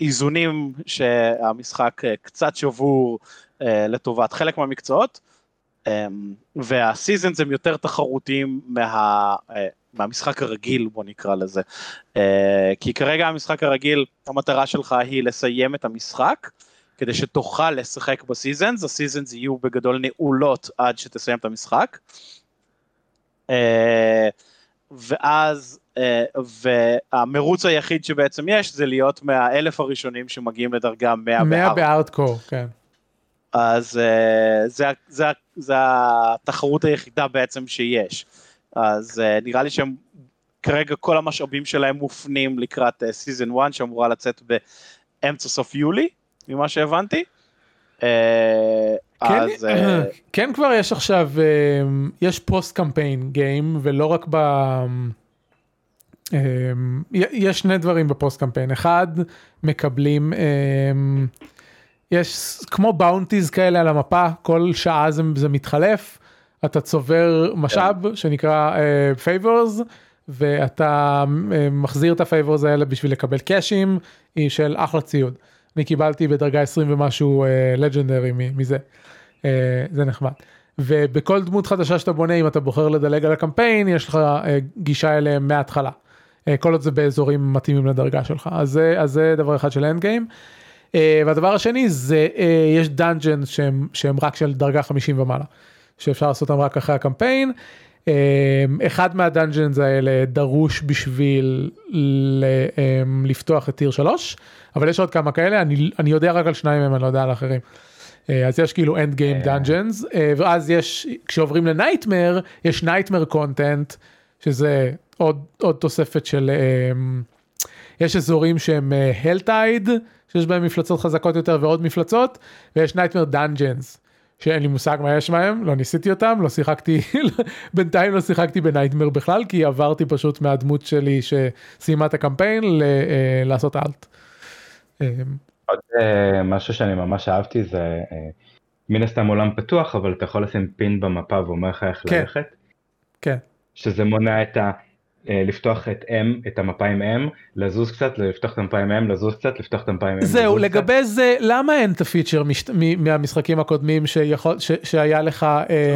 ואיזונים שהמשחק קצת שבור uh, לטובת חלק מהמקצועות והסיזנס הם יותר תחרותיים מה, uh, מהמשחק הרגיל בוא נקרא לזה uh, כי כרגע המשחק הרגיל המטרה שלך היא לסיים את המשחק כדי שתוכל לשחק ב seasons, ה seasons יהיו בגדול נעולות עד שתסיים את המשחק. אה, ואז, אה, והמרוץ היחיד שבעצם יש זה להיות מהאלף הראשונים שמגיעים לדרגה 100 בארדקור. 100 בארדקור, כן. אז אה, זה, זה, זה התחרות היחידה בעצם שיש. אז נראה לי שהם כרגע כל המשאבים שלהם מופנים לקראת season 1 שאמורה לצאת באמצע סוף יולי. ממה שהבנתי. אה, כן, אז, אה, כן כבר יש עכשיו אה, יש post campaign game ולא רק ב... יש שני דברים ב post campaign אחד מקבלים יש כמו bounties כאלה על המפה כל שעה זה, זה מתחלף אתה צובר משאב כן. שנקרא favors ואתה מחזיר את ה favors האלה בשביל לקבל קאשים של אחלה ציוד. אני קיבלתי בדרגה 20 ומשהו legendary uh, מזה, uh, זה נחמד. ובכל דמות חדשה שאתה בונה אם אתה בוחר לדלג על הקמפיין יש לך uh, גישה אליהם מההתחלה. Uh, כל עוד זה באזורים מתאימים לדרגה שלך אז, uh, אז זה דבר אחד של end game. Uh, והדבר השני זה uh, יש dungeon שהם, שהם רק של דרגה 50 ומעלה שאפשר לעשות אותם רק אחרי הקמפיין. Um, אחד מה dungeons האלה דרוש בשביל ל, um, לפתוח את tier 3 אבל יש עוד כמה כאלה, אני, אני יודע רק על שניים מהם, אני לא יודע על אחרים. אה, אז יש כאילו end game dungeons, ואז יש, כשעוברים ל nightmare, יש nightmare content, שזה עוד, עוד תוספת של, יש אזורים שהם Helltide, שיש בהם מפלצות חזקות יותר ועוד מפלצות, ויש nightmare dungeons. שאין לי מושג מה יש בהם, לא ניסיתי אותם, לא שיחקתי, בינתיים לא שיחקתי ב nightmare בכלל, כי עברתי פשוט מהדמות שלי שסיימה את הקמפיין ל- לעשות alt. עוד אה, משהו שאני ממש אהבתי זה אה, מן הסתם עולם פתוח אבל אתה יכול לשים pin במפה ואומר לך איך כן. ללכת. כן. שזה מונע את ה... אה, לפתוח את M, את המפה עם M, לזוז קצת, לפתוח את המפה עם M, לזוז קצת, לפתוח את המפה עם M. זהו, לגבי קצת. זה, למה אין את הפיצ'ר מש... מהמשחקים הקודמים שיכול, ש... שהיה לך...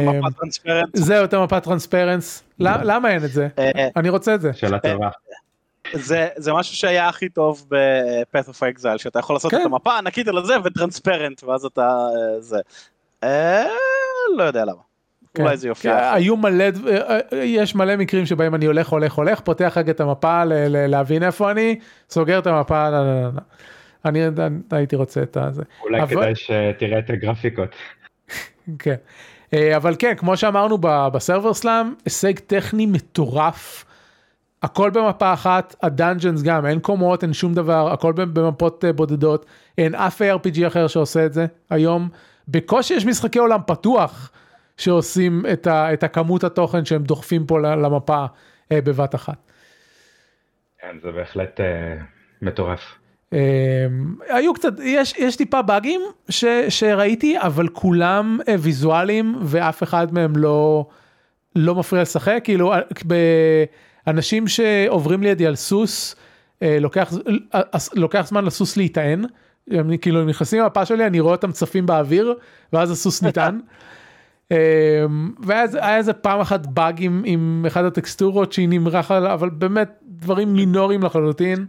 מפת transparent. זהו, את המפת transparent. למה אין את זה? אני רוצה את זה. שאלה טובה. זה, זה משהו שהיה הכי טוב ב-Path of Exile, שאתה יכול לעשות כן. את המפה הענקית על זה ו transparent, ואז אתה... אה, זה. אה, לא יודע למה. כן. אולי זה יופיע. היו מלא, אה, אה, יש מלא מקרים שבהם אני הולך הולך הולך פותח רגע את המפה ל- ל- להבין איפה אני סוגר את המפה. לא, לא, לא, לא. אני אני הייתי רוצה את הזה. אולי אבל- כדאי שתראה את הגרפיקות. כן. אה, אבל כן כמו שאמרנו ב- בסרבר סלאם הישג טכני מטורף. הכל במפה אחת הדאנג'נס גם אין קומות אין שום דבר הכל במפות בודדות אין אף ARPG אחר שעושה את זה היום בקושי יש משחקי עולם פתוח שעושים את, ה, את הכמות התוכן שהם דוחפים פה למפה אה, בבת אחת. כן, זה בהחלט אה, מטורף. אה, היו קצת יש יש טיפה באגים ש, שראיתי אבל כולם אה, ויזואליים ואף אחד מהם לא לא מפריע לשחק כאילו אה, ב- אנשים שעוברים לידי על סוס אה, לוקח אה, אה, לוקח זמן לסוס להיטען. הם כאילו נכנסים למפה שלי אני רואה אותם צפים באוויר ואז הסוס נטען. אה, ואז היה איזה פעם אחת באג עם, עם אחד הטקסטורות שהיא נמרח עליו אבל באמת דברים מינוריים לחלוטין.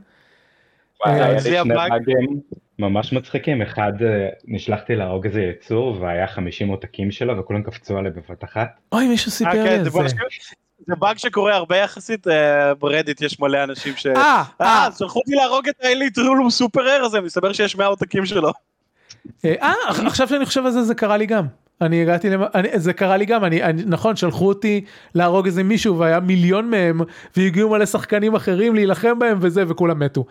וואי, אה, היה לי זה שני הבאג- באגים ממש מצחיקים, אחד אה, נשלחתי להרוג איזה יצור והיה 50 עותקים שלו וכולם קפצו עליי בבת אחת. אוי מישהו סיפר אה, לי כן, על זה זה. באג שקורה הרבה יחסית, ברדיט יש מלא אנשים ש... אה, אה, שלחו אותי להרוג את האליט רולום סופר אר הזה, מסתבר שיש 100 עותקים שלו. אה, אה, עכשיו שאני חושב על זה זה קרה לי גם. אני הגעתי למ... אני, זה קרה לי גם אני, אני נכון שלחו אותי להרוג איזה מישהו והיה מיליון מהם והגיעו מלא שחקנים אחרים להילחם בהם וזה וכולם מתו.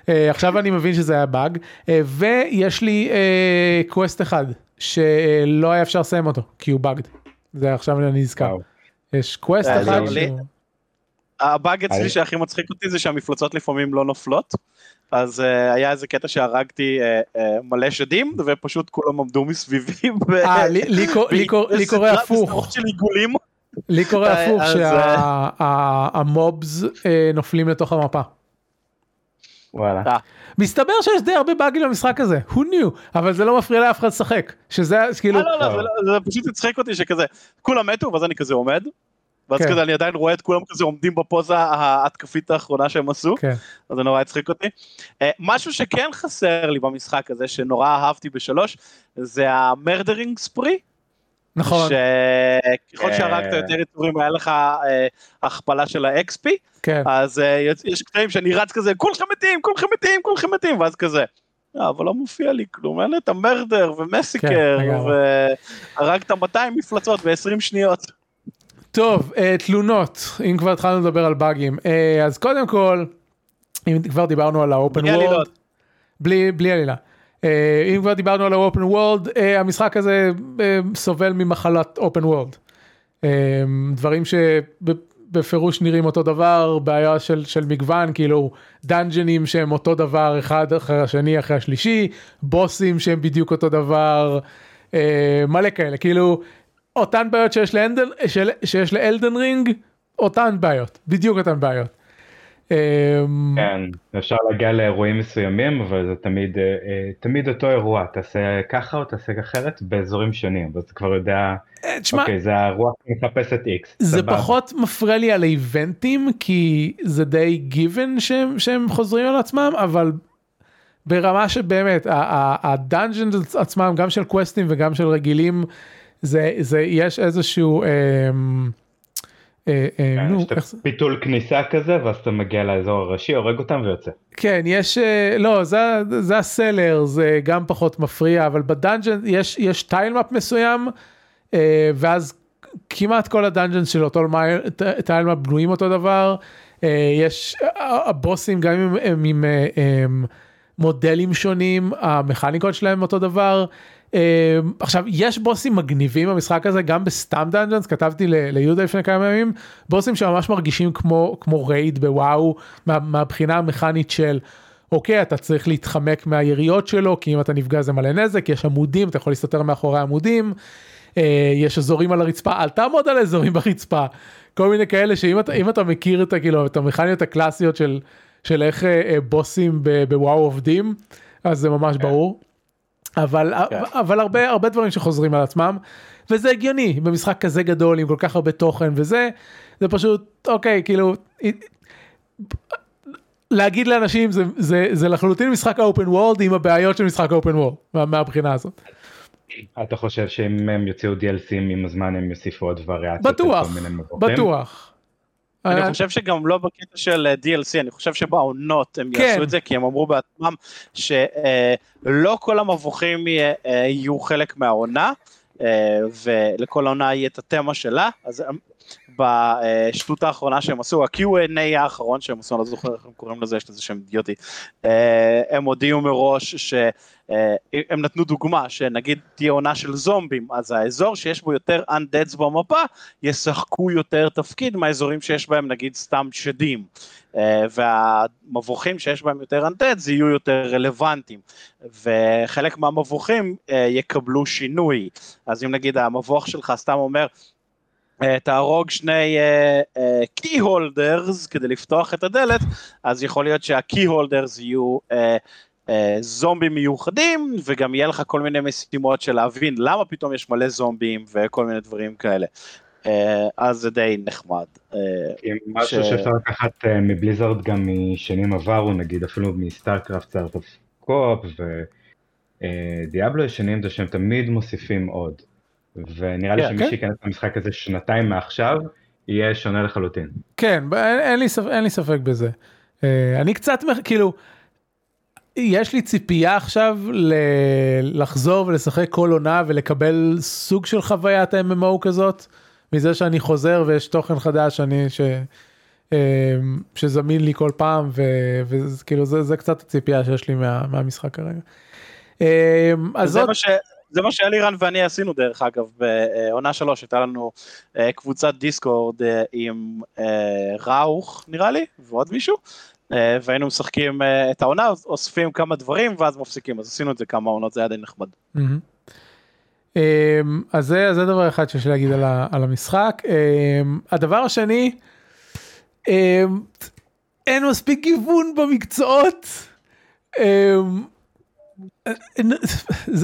Uh, עכשיו אני מבין שזה היה באג uh, ויש לי uh, quest אחד שלא היה אפשר לסיים אותו כי הוא bugged. זה עכשיו אני נזכר. יש quest אה, אחד. שהוא- הבאג אצלי שהכי מצחיק אותי זה שהמפלצות לפעמים לא נופלות. אז uh, היה איזה קטע שהרגתי uh, uh, מלא שדים ופשוט כולם עמדו מסביבי. אה, לי- לי קור- לי קור- לי קורה הפוך. של עיגולים. לי קורה הפוך שהמובס נופלים לתוך המפה. וואלה. מסתבר שיש די הרבה באגים במשחק הזה, who knew, אבל זה לא מפריע לאף אחד לשחק, שזה כאילו, לא, לא, לא- זה פשוט הצחיק אותי שכזה, כולם מתו ואז אני כזה עומד. ואז כן. כזה אני עדיין רואה את כולם כזה עומדים בפוזה ההתקפית האחרונה שהם עשו, כן, אז זה נורא הצחיק אותי. אה, משהו שכן חסר לי במשחק הזה, שנורא אהבתי בשלוש, זה המרדרינג ספרי. נכון, שככל. שהרגת יותר יצורים היה לך אה, הכפלה של ה-XP, כן, אז אה, יש- קטעים שאני רץ כזה, כולכם מתים, כולכם מתים, כולכם מתים, ואז כזה. "אה, אבל לא מופיע לי כלום, אין את המרדר ומסיקר. והרגת 200 מפלצות ב-20 שניות. טוב, אה, תלונות, אם כבר התחלנו לדבר על באגים, אה, אז קודם כל, אם כבר דיברנו על האופן וורד, עלילות. בלי בלי עלילה, אה, אם כבר דיברנו על האופן וורלד, המשחק הזה סובל ממחלת אופן וורלד, דברים שבפירוש נראים אותו דבר, בעיה של, של מגוון, כאילו דאנג'נים שהם אותו דבר אחד אחרי השני אחרי השלישי, בוסים שהם בדיוק אותו דבר, מלא כאלה, כאילו אותן בעיות שיש לאלדן, של, שיש לאלדן רינג, אותן בעיות, בדיוק אותן בעיות. אה, כן, אפשר להגיע לאירועים מסוימים, אבל זה תמיד, אה, אה, תמיד אותו אירוע, תעשה ככה או תעשה אחרת באזורים שונים, אז אתה כבר יודע, אה, תשמע, אוקיי, זה הרוח מחפש את X. זה סבבה. פחות מפריע לי על האיבנטים כי זה די גיוון שהם, שהם חוזרים על עצמם אבל ברמה שבאמת ה dungeon עצמם גם של קווסטים וגם של רגילים זה זה יש איזשהו. אמ, אה, אה, כן, נו, איך? פיתול כניסה כזה, ואז אתה מגיע לאזור הראשי, הורג אותם ויוצא. כן יש אה, לא זה זה ה cellar זה גם פחות מפריע אבל ב dungeon יש יש tile map מסוים אה, ואז כמעט כל ה dungeon של אותו tile map בנויים אותו דבר אה, יש אה, הבוסים גם אם הם עם אה, מודלים שונים המכניקות שלהם אותו דבר. אה, עכשיו יש בוסים מגניבים במשחק הזה גם בסתם dungeons כתבתי ליהודה לפני כמה ימים בוסים שממש מרגישים כמו כמו raid ב WoW מה, מהבחינה המכנית של אוקיי אתה צריך להתחמק מהיריות שלו כי אם אתה נפגע זה מלא נזק יש עמודים אתה יכול להסתתר מאחורי העמודים אה, יש אזורים על הרצפה אל תעמוד על אזורים ברצפה כל מיני כאלה שאם אתה אתה מכיר את הכאילו את המכניות הקלאסיות של של איך אה, אה, בוסים בוואו עובדים אז זה ממש ברור. אבל כן. אבל הרבה הרבה דברים שחוזרים על עצמם וזה הגיוני במשחק כזה גדול עם כל כך הרבה תוכן וזה זה פשוט אוקיי כאילו להגיד לאנשים זה, זה, זה לחלוטין משחק אופן וורלד עם הבעיות של משחק אופן וורלד מה, מהבחינה הזאת. אתה חושב שאם הם יוציאו DLCים עם הזמן הם יוסיפו עוד וריאציות? בטוח, בטוח. אני חושב שגם לא בקטע של אה, DLC, אני חושב שבעונות הם כן. יעשו את זה, כי הם אמרו בעצמם שלא כל המבוכים יהיו חלק מהעונה, ולכל עונה יהיה את התמה שלה, אז בשטות האחרונה שהם עשו, ה-Q&A האחרון שהם עשו, אני לא זוכר איך הם קוראים לזה, יש לזה שם אידיוטי, אה, הם הודיעו מראש שהם אה, נתנו דוגמה, שנגיד תהיה עונה של זומבים, אז האזור שיש בו יותר Undeads במפה, ישחקו יותר תפקיד מהאזורים שיש בהם נגיד סתם שדים. אה, והמבוכים שיש בהם יותר Undeads יהיו יותר רלוונטיים, וחלק מהמבוכים יקבלו שינוי, אז אם נגיד המבוך שלך סתם אומר, תהרוג שני key uh, holders uh, כדי לפתוח את הדלת, אז יכול להיות שה key holders יהיו uh, uh, זומבים מיוחדים, וגם יהיה לך כל מיני משימות של להבין למה פתאום יש מלא זומבים וכל מיני דברים כאלה. Uh, אז זה די נחמד. Uh, משהו ש... שאפשר לקחת uh, מ Blizzard גם משנים עברו, נגיד אפילו מ StarCraft, StarCraft co-op ו Diablo ישנים זה שהם תמיד מוסיפים עוד. ונראה לי כן, שמי כן. שייכנס למשחק הזה שנתיים מעכשיו, יהיה שונה לחלוטין. כן, אין לי, ספק, אין לי ספק בזה. אה, אני קצת, כאילו, יש לי ציפייה עכשיו ל- לחזור ולשחק כל עונה ולקבל סוג של חוויית MMO כזאת, מזה שאני חוזר ויש תוכן חדש אני, ש... אה, שזמין לי כל פעם וכאילו זה, זה קצת הציפייה שיש לי מה, מהמשחק כרגע. אה, אז זאת... ש... זה מה שאלירן ואני עשינו דרך אגב בעונה שלוש, הייתה לנו אה, קבוצת דיסקורד אה, עם אה, ראוך נראה לי, ועוד מישהו, והיינו משחקים את העונה, אוספים כמה דברים ואז מפסיקים, אז עשינו את זה כמה עונות, זה היה די נחמד. אז זה, דבר אחד שיש להגיד על, על המשחק. הדבר השני, אין מספיק גיוון במקצועות.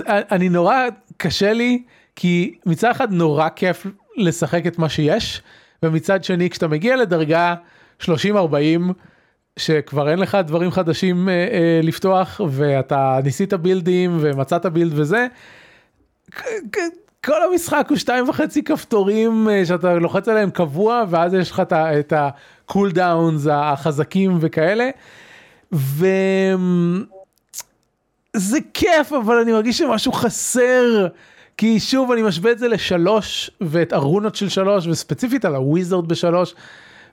אני נורא קשה לי כי מצד אחד נורא כיף לשחק את מה שיש ומצד שני כשאתה מגיע לדרגה 30-40 שכבר אין לך דברים חדשים אה, אה, לפתוח ואתה ניסית בילדים ומצאת בילד וזה. כל המשחק הוא שתיים וחצי כפתורים אה, שאתה לוחץ עליהם קבוע ואז יש לך את הקול דאונס החזקים וכאלה. ו... זה כיף אבל אני מרגיש שמשהו חסר. כי שוב אני משווה את זה לשלוש ואת ארונות של שלוש וספציפית על הוויזרד בשלוש.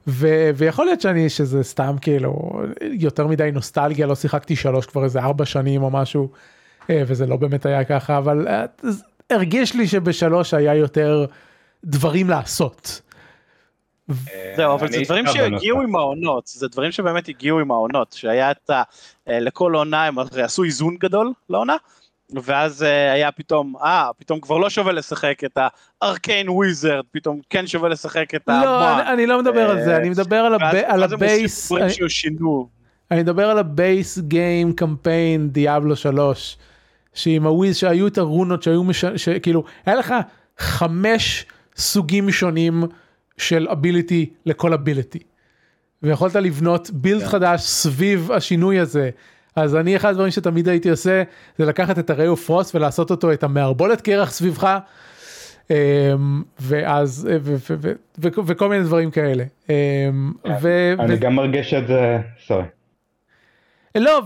ו- ויכול להיות שאני שזה סתם כאילו יותר מדי נוסטלגיה לא שיחקתי שלוש כבר איזה ארבע שנים או משהו אה, וזה לא באמת היה ככה אבל אה, הרגיש לי שבשלוש היה יותר דברים לעשות. זהו, אבל זה דברים שהגיעו עם העונות, זה דברים שבאמת הגיעו עם העונות, שהיה את ה... אה, לכל עונה הם עשו איזון גדול לעונה, ואז אה, היה פתאום, אה, פתאום כבר לא שווה לשחק את ה arcane wizard, פתאום כן שווה לשחק את ה... לא, אני לא מדבר על זה, אני מדבר על ה base... אני מדבר על ה base game קמפיין Diablo 3, שעם ה wiz שהיו את הרונות שהיו, מש... שכאילו, היה לך חמש סוגים שונים. של ability לכל ability. ויכולת לבנות build yeah. כן. חדש סביב השינוי הזה. אז אני אחד הדברים שתמיד הייתי עושה זה לקחת את ה ray of frost ולעשות אותו את המערבולת קרח סביבך. אמ, ואז וכל מיני דברים כאלה. אמ. אני גם מרגיש את זה, sorry. לא,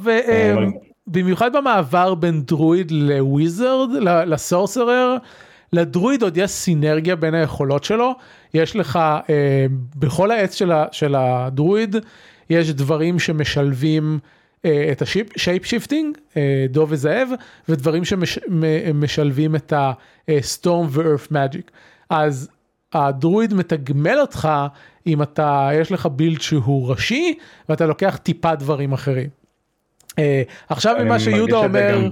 ובמיוחד אמ, במעבר בין דרואיד ל wizard, ל sorcerer, לדרואיד עוד יש סינרגיה בין היכולות שלו, יש לך אה, בכל העץ של, ה, של הדרואיד, יש דברים שמשלבים אה, את ה shape shifting, אה, דוב וזאב, ודברים שמשלבים את ה storm ו earth magic. אז הדרואיד מתגמל אותך אם אתה, יש לך build שהוא ראשי, ואתה לוקח טיפה דברים אחרים. Uh, עכשיו ממה שיהודה אומר,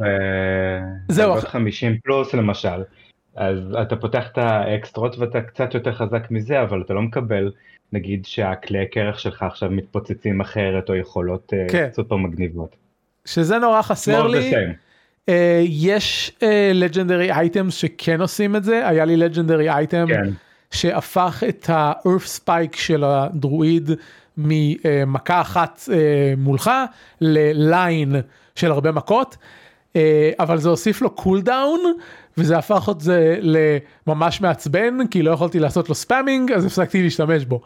זהו, 50 פלוס למשל, אז אתה פותח את האקסטרות ואתה קצת יותר חזק מזה, אבל אתה לא מקבל, נגיד שהכלי קרח שלך עכשיו מתפוצצים אחרת, או יכולות אה, כן. סופר מגניבות. שזה נורא חסר לי. Uh, יש לג'נדרי uh, אייטמס שכן עושים את זה, היה לי לג'נדרי אייטם כן. שהפך את ה-earth spike של הדרואיד ממכה אחת אה, מולך ל line של הרבה מכות, אה, אבל זה הוסיף לו cooldown וזה הפך את זה לממש מעצבן כי לא יכולתי לעשות לו spamming אז הפסקתי להשתמש בו.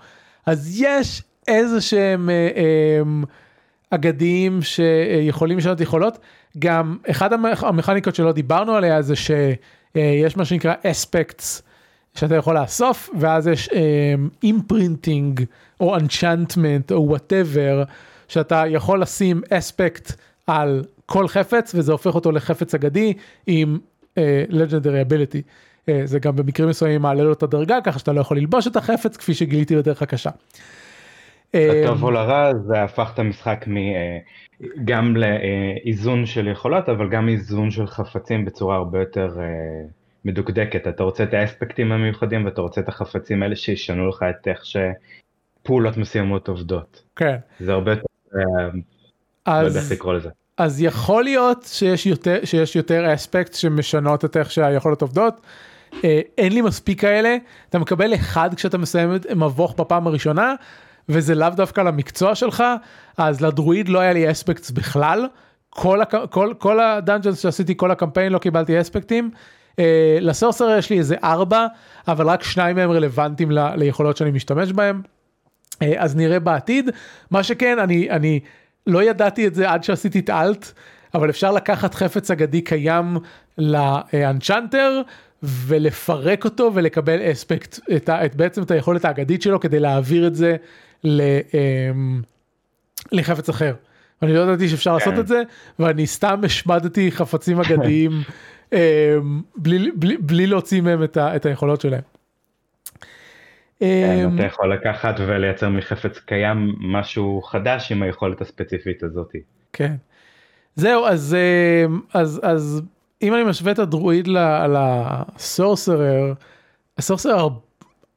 אז יש איזה שהם אה, אה, אגדיים שיכולים לשנות יכולות. גם אחד המכניקות שלא דיברנו עליה זה שיש מה שנקרא aspects שאתה יכול לאסוף ואז יש imprinting או enchantment או whatever שאתה יכול לשים aspect על כל חפץ וזה הופך אותו לחפץ אגדי עם legendary uh, ability. Uh, זה גם במקרים מסוימים מעלה לו את הדרגה ככה שאתה לא יכול ללבוש את החפץ כפי שגיליתי בדרך הקשה. לטוב או לרע זה הפך את המשחק מ... גם לאיזון של יכולות אבל גם איזון של חפצים בצורה הרבה יותר מדוקדקת אתה רוצה את ה aspectים המיוחדים ואתה רוצה את החפצים האלה שישנו לך את איך שפעולות מסוימות עובדות. כן. זה הרבה יותר, אז, לא יודע איך לקרוא לזה. אז יכול להיות שיש יותר שיש יותר אספקט שמשנות את איך שהיכולות עובדות. אין לי מספיק כאלה אתה מקבל אחד כשאתה מסיים את מבוך בפעם הראשונה וזה לאו דווקא למקצוע שלך אז לדרואיד לא היה לי אספקטס בכלל כל, הק... כל, כל הדאנג'נס שעשיתי כל הקמפיין לא קיבלתי אספקטים. Uh, לסורסר יש לי איזה ארבע אבל רק שניים מהם רלוונטיים ל... ליכולות שאני משתמש בהם. Uh, אז נראה בעתיד מה שכן אני אני לא ידעתי את זה עד שעשיתי את אלט אבל אפשר לקחת חפץ אגדי קיים לאנצ'נטר ולפרק אותו ולקבל אספקט את. את בעצם את היכולת האגדית שלו כדי להעביר את זה ל, אמ, לחפץ אחר. אני לא ידעתי שאפשר לעשות כן. את זה ואני סתם השמדתי חפצים אגדיים אמ, בלי, בלי, בלי להוציא מהם את, ה, את היכולות שלהם. כן, אמ, אתה יכול לקחת ולייצר מחפץ קיים משהו חדש עם היכולת הספציפית הזאת. כן. זהו אז אז אז אם אני משווה את הדרואיד לסורסרר, הסורסרר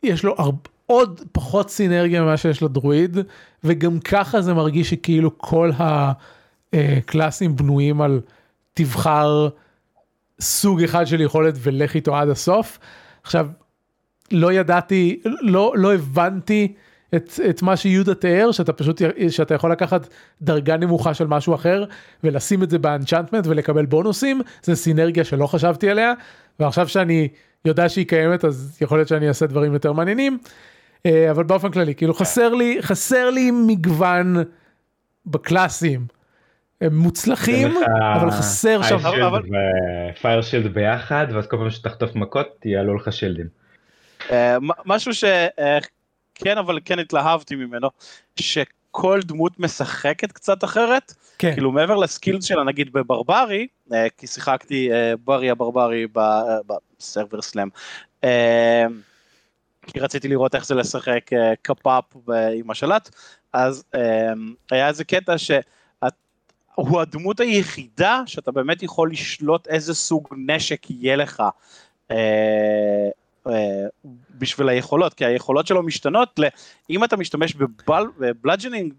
יש לו הרבה עוד פחות סינרגיה ממה שיש לדרואיד וגם ככה זה מרגיש שכאילו כל הקלאסים בנויים על תבחר סוג אחד של יכולת ולך איתו עד הסוף. עכשיו לא ידעתי לא לא הבנתי את, את מה שיהודה תיאר שאתה פשוט שאתה יכול לקחת דרגה נמוכה של משהו אחר ולשים את זה באנצ'נטמנט ולקבל בונוסים זה סינרגיה שלא חשבתי עליה ועכשיו שאני יודע שהיא קיימת אז יכול להיות שאני אעשה דברים יותר מעניינים. אה, אבל באופן כללי כאילו חסר לי חסר לי מגוון בקלאסים. הם מוצלחים אבל חסר שם. פייר שילד ביחד ואז כל פעם שתחטוף מכות יעלו לך שילדים. אה, משהו שכן אבל כן התלהבתי ממנו שכל דמות משחקת קצת אחרת כן. כאילו מעבר לסקילס שלה נגיד בברברי אה, כי שיחקתי ברי הברברי בסרבר סלאם. כי רציתי לראות איך זה לשחק קפאפ עם השלט, אז היה איזה קטע שהוא הדמות היחידה שאתה באמת יכול לשלוט איזה סוג נשק יהיה לך. בשביל היכולות, כי היכולות שלו משתנות, אם אתה משתמש ב bludgeoning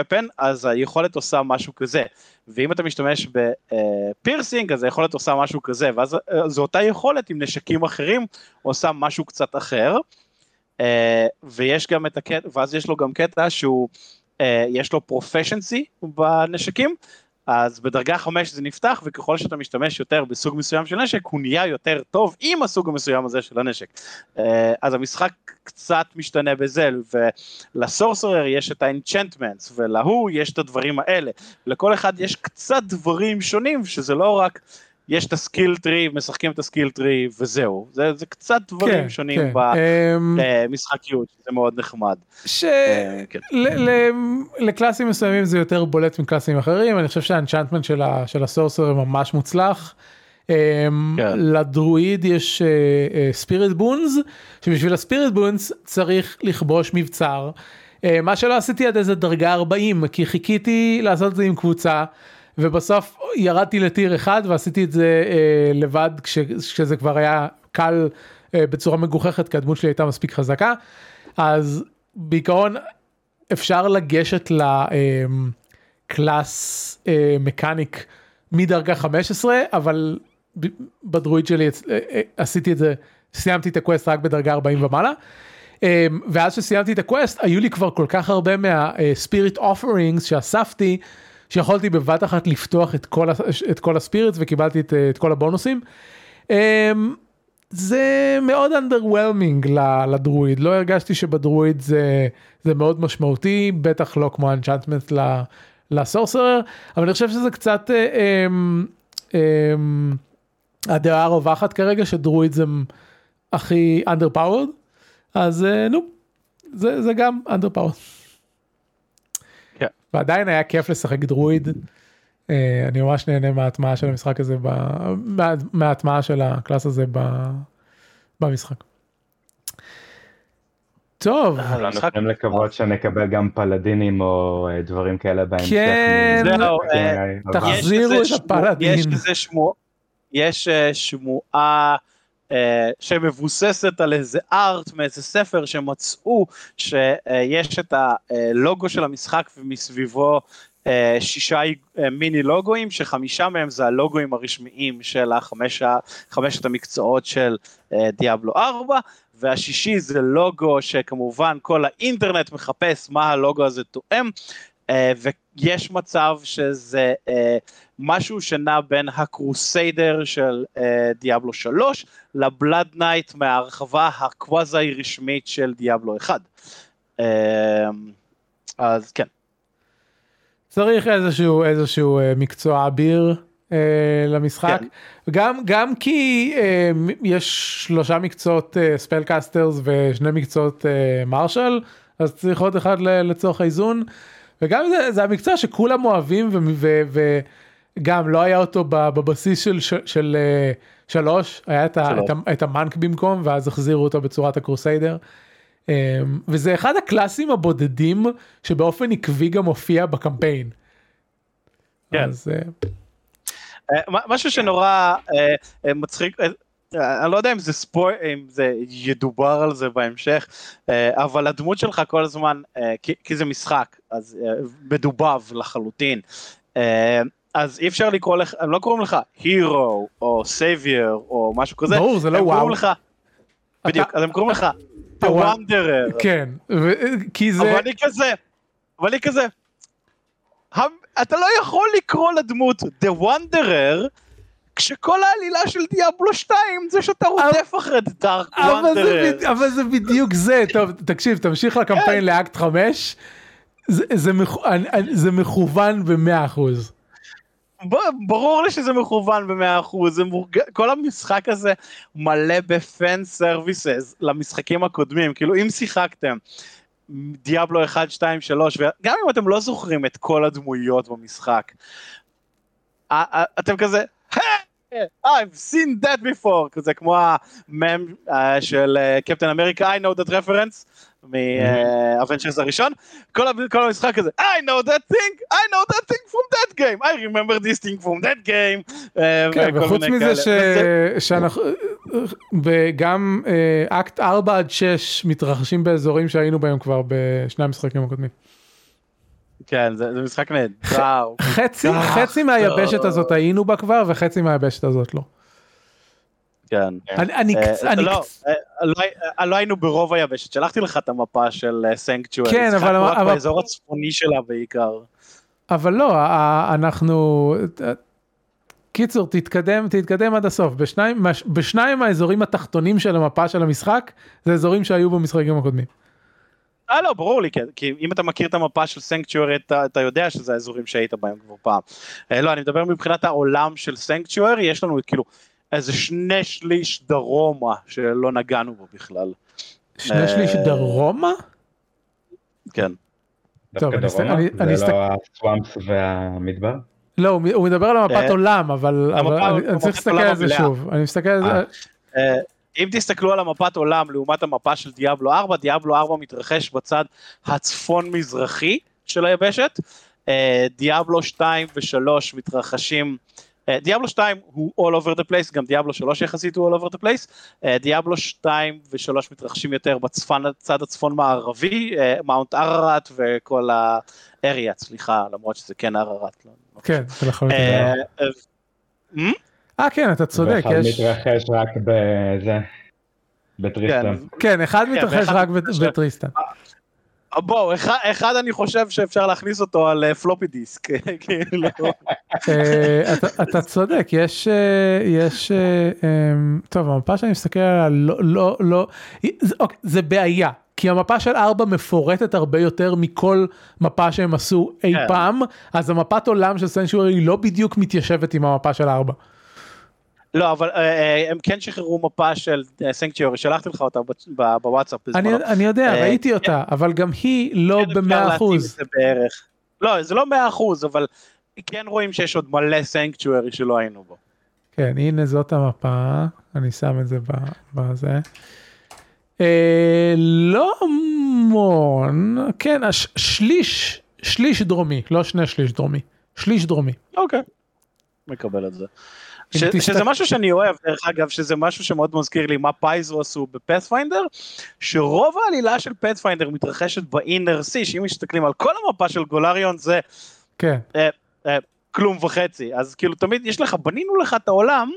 weapon, אז היכולת עושה משהו כזה, ואם אתה משתמש ב piercing, אז היכולת עושה משהו כזה, ואז זו אותה יכולת עם נשקים אחרים, עושה משהו קצת אחר, ויש גם את הקטע, ואז יש לו גם קטע שהוא, יש לו proficiency בנשקים, אז בדרגה 5 זה נפתח וככל שאתה משתמש יותר בסוג מסוים של נשק הוא נהיה יותר טוב עם הסוג המסוים הזה של הנשק. אה, אז המשחק קצת משתנה בזה ול sorcerer יש את ה enchantments ולהוא יש את הדברים האלה. לכל אחד יש קצת דברים שונים שזה לא רק יש את ה skill tree, משחקים את ה skill tree וזהו, זה, זה קצת דברים כן, שונים כן. במשחקיות, אמ, זה מאוד נחמד. ש... אה, כן. ל classים מסוימים זה יותר בולט מ classים אחרים, אני חושב שה enchantment של, של ה sorcerer ממש מוצלח. אמ, כן. לדרואיד יש ספיריט uh, בונס, שבשביל הספיריט בונס צריך לכבוש מבצר. Uh, מה שלא עשיתי עד איזה דרגה 40, כי חיכיתי לעשות את זה עם קבוצה. ובסוף ירדתי לטיר אחד ועשיתי את זה אה, לבד כש, כשזה כבר היה קל אה, בצורה מגוחכת כי הדמות שלי הייתה מספיק חזקה אז בעיקרון אפשר לגשת ל class אה, אה, mechanic מדרגה 15 אבל בדרואיד שלי אה, אה, עשיתי את זה סיימתי את ה quest רק בדרגה 40 ומעלה. ואז שסיימתי את ה quest היו לי כבר כל כך הרבה מה spirit offerings שאספתי שיכולתי בבת אחת לפתוח את כל, את כל ה spirits וקיבלתי את, את כל הבונוסים. זה מאוד underwhelming לדרואיד לא הרגשתי שבדרואיד זה זה מאוד משמעותי בטח לא כמו אנצ'אנטמנט לסורסרר אבל אני חושב שזה קצת אה, אה, אה, הדעה הרווחת כרגע שדרואיד זה הכי underpowered אז אה, נו זה, זה גם underpowered. כן. ועדיין היה כיף לשחק דרואיד. Uh, אני ממש נהנה מההטמעה של המשחק הזה, מה, מההטמעה של הקלאס הזה ב, במשחק. טוב. אנחנו יכולים לקוות שנקבל גם פלדינים או אה, דברים כאלה בהמשך. כן, תחזירו את הפלדין. שמועה, יש שמועה שמבוססת על איזה ארט מאיזה ספר שמצאו שיש את הלוגו של המשחק ומסביבו אה, שישה אה, מיני לוגויים שחמישה מהם זה הלוגויים הרשמיים של החמש, חמשת המקצועות של אה, דיאבלו 4 והשישי זה לוגו שכמובן כל האינטרנט מחפש מה הלוגו הזה תואם ויש מצב שזה משהו שנע בין ה crusader של דיאבלו 3 ל blood knight מההרחבה הקוואזי רשמית של דיאבלו 1. אז כן. צריך איזשהו איזשהו אה, מקצוע אביר אה, למשחק כן. גם גם כי אה, יש שלושה מקצועות אה, ספלקסטרס ושני מקצועות אה, מרשל אז צריך עוד אחד לצורך האיזון וגם זה, זה המקצוע שכולם אוהבים וגם לא היה אותו בבסיס של, של, של אה, שלוש היה את, ה, את, את המאנק במקום ואז החזירו אותו בצורת הקרוסיידר. אמ, וזה אחד הקלאסים הבודדים שבאופן עקבי גם מופיע בקמפיין. כן. אז, אה, אה, משהו שנורא אה, מצחיק אני לא יודע אם זה spoi, אם זה ידובר על זה בהמשך, אבל הדמות שלך כל הזמן, כי, כי זה משחק, אז מדובב לחלוטין, אז אי אפשר לקרוא לך, הם לא קוראים לך hero או savior או משהו כזה, ברור זה לא וואו, לך, בדיוק, אז הם קוראים לך The Wanderer. כן, כי זה... אבל אני כזה, אבל אני כזה, אתה לא יכול לקרוא לדמות The Wanderer, כשכל העלילה של דיאבלו 2 זה שאתה רודף אחרי Dark Wanderer. אבל זה בדיוק זה, טוב תקשיב תמשיך לקמפיין כן. לאקט 5, זה מכוון במאה אחוז. ברור לי שזה מכוון במאה אחוז, כל המשחק הזה מלא ב fan services למשחקים הקודמים, כאילו אם שיחקתם דיאבלו 1, 2, 3, וגם אם אתם לא זוכרים את כל הדמויות במשחק, אתם כזה, I've seen that before, כזה כמו המם של קפטן אמריקה, I know that reference, מאבנצ'רס הראשון, כל, המשחק הזה, I know that thing, I know that thing from that game, I remember this thing from that game. כן, וחוץ מזה. שאנחנו, וגם אקט 4 עד 6 מתרחשים באזורים שהיינו בהם כבר בשני המשחקים הקודמים. כן, זה, זה משחק נהדר. חצי, חצי מהיבשת הזאת היינו בה כבר וחצי מהיבשת הזאת לא. כן. אני, אני, אה, אני, לא, אה, לא, אה, לא היינו ברוב היבשת, שלחתי לך את המפה של סנקצ'ואר, כן, אבל... רק אבל... באזור הצפוני שלה בעיקר. אבל לא, אנחנו... קיצור, תתקדם, תתקדם עד הסוף. בשניים, בשניים האזורים התחתונים של המפה של המשחק, זה אזורים שהיו במשחקים הקודמים. אה לא, ברור לי, כי אם אתה מכיר את המפה של סנקצ'וארי, אתה, אתה יודע שזה האזורים שהיית בהם כבר פעם. לא, אני מדבר מבחינת העולם של סנקצ'וארי, יש לנו כאילו איזה שני שליש דרומה שלא נגענו בו בכלל. שני שליש דרומה? כן. טוב, אני אסתכל... זה לא הסוואמפס והמדבר? לא, הוא מדבר על המפת עולם, אבל אני צריך להסתכל על זה שוב. אני מסתכל על זה... אם תסתכלו על המפת עולם לעומת המפה של דיאבלו 4, דיאבלו 4 מתרחש בצד הצפון מזרחי של היבשת, דיאבלו 2 ו-3 מתרחשים דיאבלו 2 הוא all over the place, גם דיאבלו 3 יחסית הוא all over the place, דיאבלו 2 ו-3 מתרחשים יותר בצפון, צד הצפון מערבי, מאונט ערערת וכל האריה, סליחה, למרות שזה כן ערערת. לא, לא כן, זה לחלוטין. אה כן, אתה צודק. ואחד מתרחש רק בזה. בטריסטן. כן, אחד מתרחש ואחד רק מתרחש- בטריסטן. אה, בואו, אחד, אחד אני חושב שאפשר להכניס אותו על פלופי דיסק, כאילו, אה, אתה- אתה צודק, יש, אה, יש, אה, אמ, טוב, המפה שאני מסתכל עליה לא, לא, לא, זה- אוקיי, זה בעיה, כי המפה של 4 מפורטת הרבה יותר מכל מפה שהם עשו אי כן. פעם, אז המפת עולם של סנצ'וארי לא בדיוק מתיישבת עם המפה של 4. לא, אבל אה, אה, הם כן שחררו מפה של סנקצ'יורי, שלחתי לך אותה בוואטסאפ בזמנו. אני יודע, אה, ראיתי אותה, אבל גם היא לא כן במאה אחוז. לא, זה לא מאה אחוז, אבל כן רואים שיש עוד מלא סנקצ'וארי שלא היינו בו. כן, הנה זאת המפה, אני שם את זה בזה. אה, לא המון, כן, הש, שליש, שליש דרומי, לא שני שליש דרומי, שליש דרומי. אוקיי. מקבל את זה. ש, תסתכל- שזה משהו שאני אוהב, דרך אגב, שזה משהו שמאוד מזכיר לי מה פייזו עשו בפאת'פיינדר, שרוב העלילה של פאת'פיינדר מתרחשת באינר סי, שאם מסתכלים על כל המפה של גולריון זה כן, כלום וחצי, אז כאילו תמיד יש לך, בנינו לך את העולם,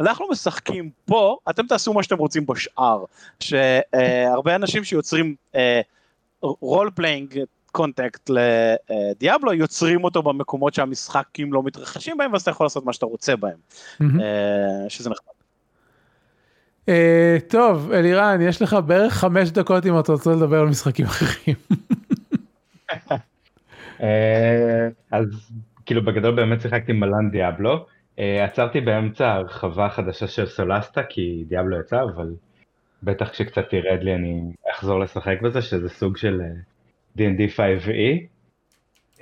אנחנו משחקים פה, אתם תעשו מה שאתם רוצים בשאר, שהרבה אנשים שיוצרים role playing content לדיאבלו, יוצרים אותו במקומות שהמשחקים לא מתרחשים בהם, ואז אתה יכול לעשות מה שאתה רוצה בהם. אה, שזה נחמד. אה, טוב, אלירן, יש לך בערך חמש דקות אם אתה רוצה לדבר על משחקים אחרים. אה, אז כאילו בגדול באמת שיחקתי מלן דיאבלו. עצרתי באמצע הרחבה החדשה של סולסטה כי דיאבלו יצא, אבל בטח כשקצת ירד לי אני אחזור לשחק בזה, שזה סוג של D&D 5e,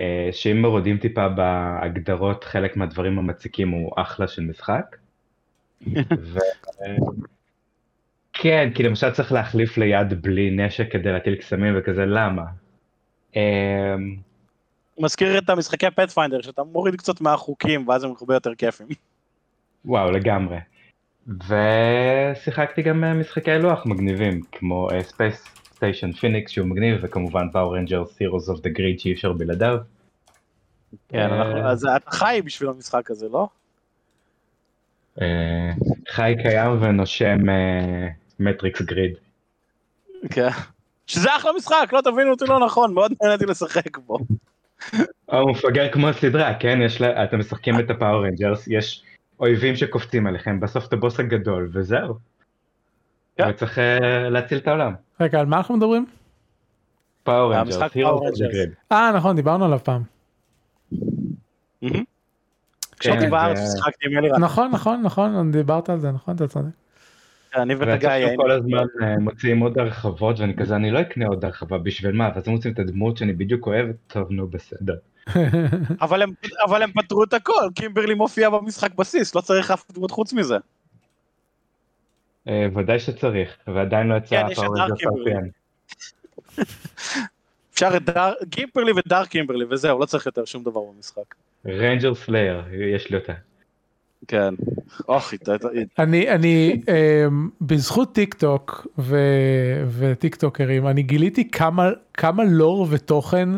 אה, שאם מרודים טיפה בהגדרות חלק מהדברים המציקים הוא אחלה של משחק. ו... כן, כי למשל צריך להחליף ליד בלי נשק כדי להטיל קסמים וכזה, למה? אה, מזכיר את המשחקי פאת'פיינדר, שאתה מוריד קצת מהחוקים, ואז הם הרבה יותר כיפים. וואו, לגמרי. ושיחקתי גם אה, משחקי לוח מגניבים, כמו אה, Station Phoenix שהוא מגניב, וכמובן Power Rangers Heroes of the Grid שאי אפשר בלעדיו. כן, אה, אז אתה חי בשביל המשחק הזה, לא? אה, חי קיים ונושם Battle for the Grid. כן. שזה אחלה משחק, לא תבינו אותי לא נכון, מאוד נהניתי לשחק בו. הוא מפגר כמו סדרה, כן? יש לה, אתם משחקים את ה Power Rangers, יש אויבים שקופצים עליכם, בסוף את הבוס הגדול, וזהו. כן. וצריך אה, להציל את העולם. רגע, על מה אנחנו מדברים? Power Rangers. אה, נכון, דיברנו עליו פעם. כשהייתי כן, בארץ זה- שיחקתי עם אלירן, נכון, נכון, נכון, דיברת על זה, נכון, אתה צודק. אני וגיא היינו. כל הזמן אה, מוציאים עוד הרחבות ואני כזה אני לא אקנה עוד הרחבה בשביל מה ואז הם מוצאים את הדמות שאני בדיוק אוהב טוב נו בסדר. אבל הם פתרו את הכל, קימברלי מופיע במשחק בסיס, לא צריך אף דמות חוץ מזה. אה, ודאי שצריך ועדיין לא יצא כן, יש את Dark Kimberly. אפשר את קימברלי ו Dark Kimberly וזהו, לא צריך יותר שום דבר במשחק. Ranger Slayer יש לי אותה. כן. אוח, אני, אני, אמ, בזכות טיק טוק וטיק טוקרים, אני גיליתי כמה, כמה לור ותוכן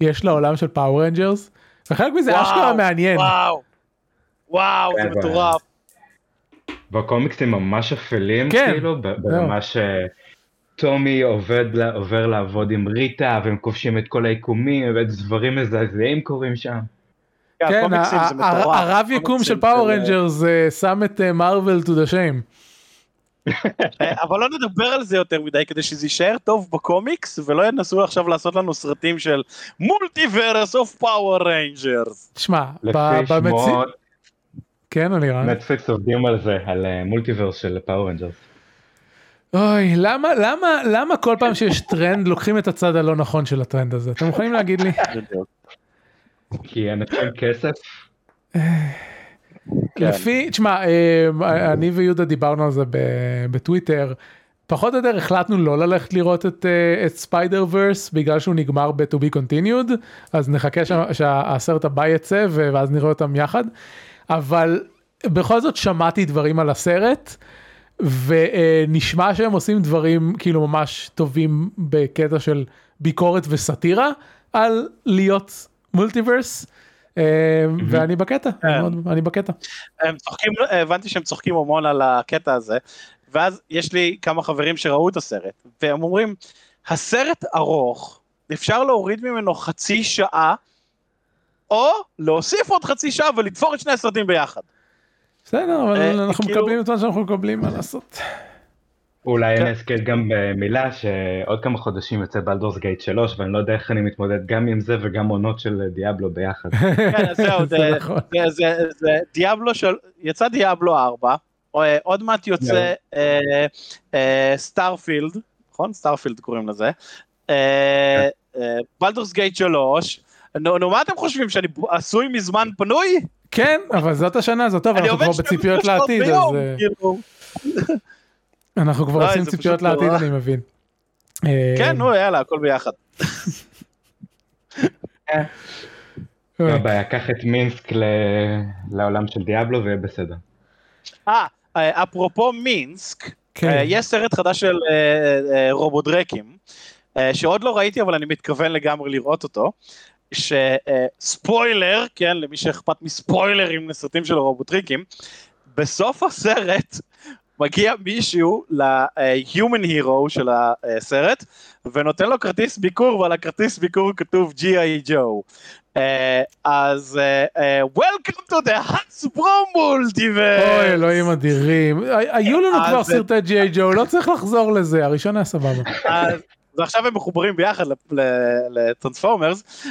יש לעולם של Power Rangers, וחלק מזה אשכרה מעניין. וואו, וואו, זה כן, והקומיקסים ממש אפלים כן, כאילו ב- ברמה שטומי עובד לה- עובר לעבוד עם ריטה והם כובשים את כל היקומים ודברים מזעזעים קורים שם. כן, כן, זה. הרב יקום של פאוור של- רנג'רס אה, שם את מרוויל to the shame. אה, אבל לא נדבר על זה יותר מדי כדי שזה יישאר טוב בקומיקס ולא ינסו עכשיו לעשות לנו סרטים של מולטיברס אוף פאוור ריינג'רס. תשמע, ב- לפי במציא... שמועות כן, אלירן. נטפליקס עובדים על זה על אה, מולטיברס של פאור רנג'רס. אוי, למה, למה, למה כל פעם שיש טרנד לוקחים את הצד הלא נכון של הטרנד הזה? אתם יכולים להגיד לי? כי אנשים כסף כן. לפי, תשמע, אה, אני ויהודה דיברנו על זה בטוויטר, פחות או יותר החלטנו לא ללכת לראות את, אה, את ספיידר ורס בגלל שהוא נגמר ב-to be continued, אז נחכה שה- שהסרט הבא יצא ואז נראה אותם יחד, אבל בכל זאת שמעתי דברים על הסרט. ונשמע שהם עושים דברים כאילו ממש טובים בקטע של ביקורת וסאטירה על להיות מולטיברס אה, ואני בקטע. מאוד- אני בקטע. הם צוחקים, הבנתי שהם צוחקים המון על הקטע הזה. ואז יש לי כמה חברים שראו את הסרט, והם אומרים, הסרט ארוך, אפשר להוריד ממנו חצי שעה, או להוסיף עוד חצי שעה ולתפור את שני הסרטים ביחד. בסדר, אבל אה, אנחנו כאילו- מקבלים את מה שאנחנו מקבלים, מה לעשות. אולי כן. אני אזכיר גם במילה שעוד כמה חודשים יוצא Baldur's Gate 3 ואני לא יודע איך אני מתמודד גם עם זה וגם עונות של Diablo ביחד. כן, זהו, זה זה- נכון. Diablo של, יצא Diablo 4, אה, עוד מעט יוצא Starfield, נכון? Starfield קוראים לזה. Baldur's Gate 3, נו נו, מה אתם חושבים, שאני עשוי מזמן פנוי? כן, אבל זאת השנה, זה טוב, אני אנחנו עובד כבר 12 בציפיות שעות לעתיד, אז אה, כאילו. אנחנו כבר לא, עושים ציפיות לעתיד. אני מבין. אה, כן, נו, יאללה, הכל ביחד. אה, לא בעיה, קח את מינסק ל- לעולם של דיאבלו ויהיה בסדר. אה, אה, אפרופו מינסק, כן. אה, יש סרט חדש של אה, אה, רובודרקים, אה, שעוד לא ראיתי אבל אני מתכוון לגמרי לראות אותו, שספוילר, כן, למי שאכפת מספוילרים לסרטים של רובוטריקים, בסוף הסרט מגיע מישהו ל-human hero של הסרט, ונותן לו כרטיס ביקור, ועל הכרטיס ביקור כתוב G.I. Joe. אה, אז אה, אה, Welcome to the Hasbro Multiverse! אוי, אלוהים אדירים. היו לנו כבר סרטי ג'יי ג'ו, לא צריך לחזור לזה, הראשון היה סבבה. ועכשיו הם מחוברים ביחד לטרנספורמרס,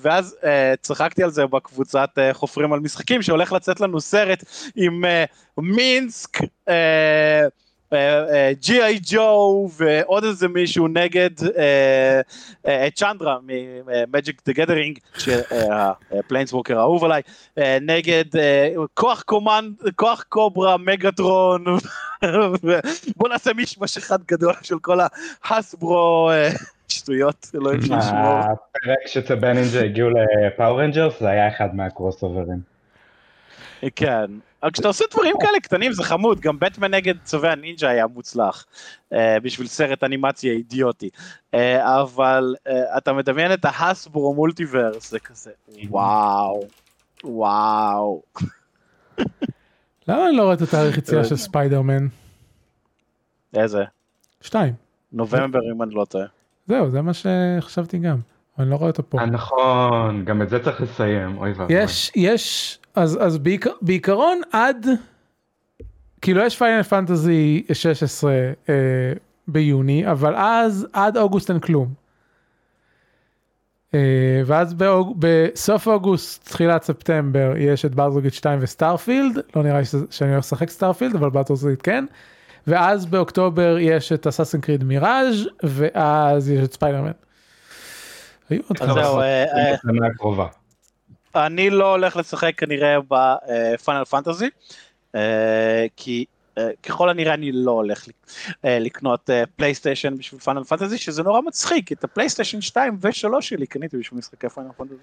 ואז אה, צחקתי על זה בקבוצת אה, חופרים על משחקים, שהולך לצאת לנו סרט עם אה, Minsc, G.I. Joe ועוד איזה מישהו נגד אה, אה, Chandra מ Magic: The Gathering, ה Planeswalker האהוב עליי, אה, נגד אה, כוח קומנד, כוח Cobra, Megatron, בוא נעשה מישמש אחד גדול של כל ה Hasbro אה, שטויות, אלוהים שישמור. הפרק שצבי נינג'ה הגיעו ל Power Rangers זה היה אחד מהקרוס אוברים. כן, אבל כשאתה עושה דברים כאלה קטנים זה חמוד, גם בטמן נגד צווי הנינג'ה היה מוצלח, אה, בשביל סרט אנימציה אידיוטי, אה, אבל אתה מדמיין את ההסברו מולטיברס, זה כזה, וואו, וואו. למה אני לא רואה את התאריך יציאה של ספיידרמן? איזה? שתיים. נובמבר אם אני לא טועה. זהו, זה מה שחשבתי גם. אני לא רואה אותו פה. אה, נכון, גם את זה צריך לסיים, אוי ואבוי. יש, יש, אז, אז בעיק, בעיקרון עד, כאילו יש Final Fantasy 16 אה, ביוני, אבל אז עד אוגוסט אין כלום. אה, ואז באוג, בסוף אוגוסט, תחילת ספטמבר, יש את Baldur's Gate 2 ו Starfield, לא נראה שזה- שאני הולך לשחק Starfield, אבל Baldur's Gate כן. ואז באוקטובר יש את Assassin's Creed Mirage ואז יש את ספיידרמן. היו עוד אז כמה. אה, אה. אני לא הולך לשחק כנראה ב Final Fantasy, כי ככל הנראה אני לא הולך אה, לקנות אה, PlayStation בשביל Final Fantasy, שזה נורא מצחיק, את ה PlayStation 2 ו-3 שלי קניתי בשביל משחקי Final Fantasy.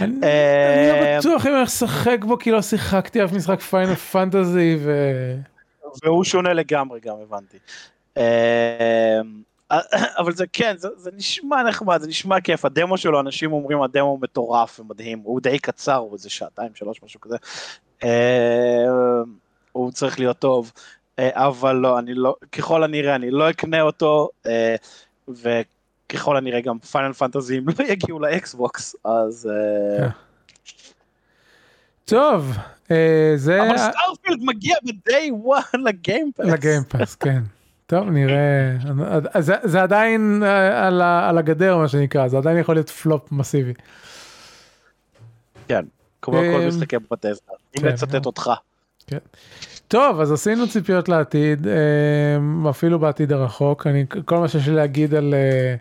אני אה, לא בטוח אם אני לשחק בו כי לא שיחקתי אף משחק Final Fantasy ו... והוא שונה לגמרי גם הבנתי. אה, אבל זה כן, זה, זה נשמע נחמד, זה נשמע כיף, הדמו שלו, אנשים אומרים הדמו מטורף ומדהים, הוא די קצר, הוא איזה שעתיים, שלוש, משהו כזה. אה, הוא צריך להיות טוב, אה, אבל לא, אני לא, ככל הנראה אני לא אקנה אותו, אה, וככל הנראה גם פיינל פנטזים לא יגיעו לאקסבוקס, אז... אה, כן. טוב, אה, זה אבל Starfield מגיע ב-day one לגיימפאס. לגיימפאס, כן. טוב, נראה. זה, זה עדיין אה, על, ה, על הגדר, מה שנקרא, זה עדיין יכול להיות פלופ מסיבי. כן, כמו אה, כל משחקי Bethesda, אם כן, לצטט אה. אותך. טוב, אז עשינו ציפיות לעתיד, אה, אפילו בעתיד הרחוק. אני, כל מה שיש לי להגיד על... אה,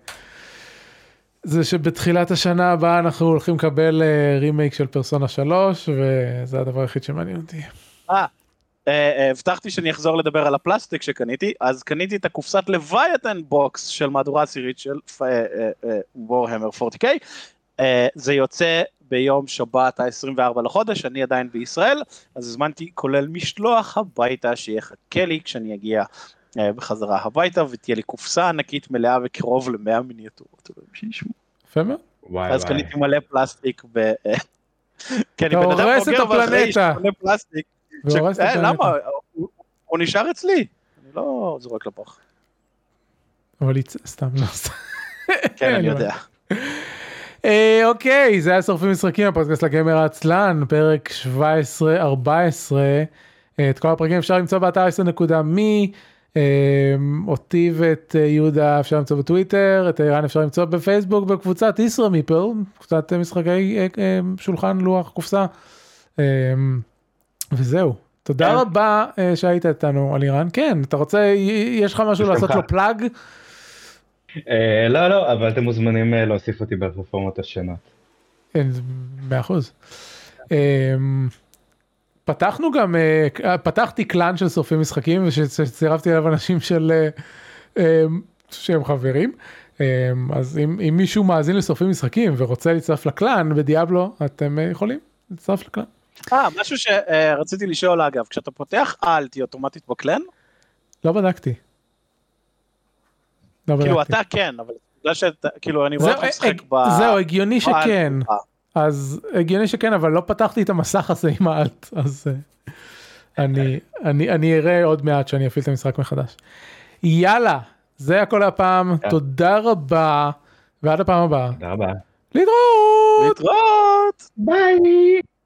זה שבתחילת השנה הבאה אנחנו הולכים לקבל אה, רימייק של פרסונה 3 וזה הדבר היחיד שמעניין אותי. אה, אה, הבטחתי שאני אחזור לדבר על הפלסטיק שקניתי, אז קניתי את הקופסת Leviathan box של מהדורה עשירית של Warhammer 40K. אה, זה יוצא ביום שבת ה-24 לחודש, אני עדיין בישראל, אז הזמנתי כולל משלוח הביתה שיחכה לי כשאני אגיע אה, בחזרה הביתה, ותהיה לי קופסה ענקית מלאה וקרוב ל-100 מיניאטורות. יפה מאוד. וואי אז. קניתי מלא פלסטיק ב... אתה אני בן אדם בוגר הפלנטה. שקונה פלסטיק. אה. למה? הוא- הוא נשאר אצלי. אני לא זורק לפח. אבל יצא סתם לא סתם. כן, אני יודע. אה, אוקיי, זה היה שורפים משחקים, הפודקאסט לגמר העצלן, פרק 17-14. אה, את כל הפרקים אפשר למצוא באתר 10.מי. אה, אותי ואת אה, יהודה אפשר למצוא בטוויטר, את איראן אפשר למצוא בפייסבוק בקבוצת ישרא מיפל, קבוצת אה, משחקי שולחן לוח קופסה. וזהו. תודה כן. רבה שהיית איתנו על איראן. כן, אתה רוצה, יש לך משהו. לעשות לו פלאג? אה, לא, לא, אבל אתם מוזמנים אה, להוסיף אותי בפלטפורמות השונות. כן, זה מאה אחוז. אמ, פתחנו גם, אה, פתחתי קלאן של שורפים משחקים ושצירפתי אליו אנשים של, שהם חברים. אמ, אז אם, אם מישהו מאזין לשורפים משחקים ורוצה להצטרף לקלאן בדיאבלו, אתם יכולים להצטרף לקלאן. אה, משהו שרציתי לשאול אגב, כשאתה פותח אלט היא אוטומטית בקלן? לא בדקתי. לא כאילו. אתה כן, אבל בגלל שאתה, כאילו אני רואה אותך משחק הג- ב... זהו, הגיוני שכן. שלך. אז הגיוני שכן, אבל לא פתחתי את המסך הזה עם האלט, אז אה, אני, אני, אני אראה עוד מעט שאני אפעיל את המשחק מחדש. יאללה, זה הכל הפעם, יאללה. תודה רבה, ועד הפעם הבאה. תודה רבה. להתראות! להתראות! ביי!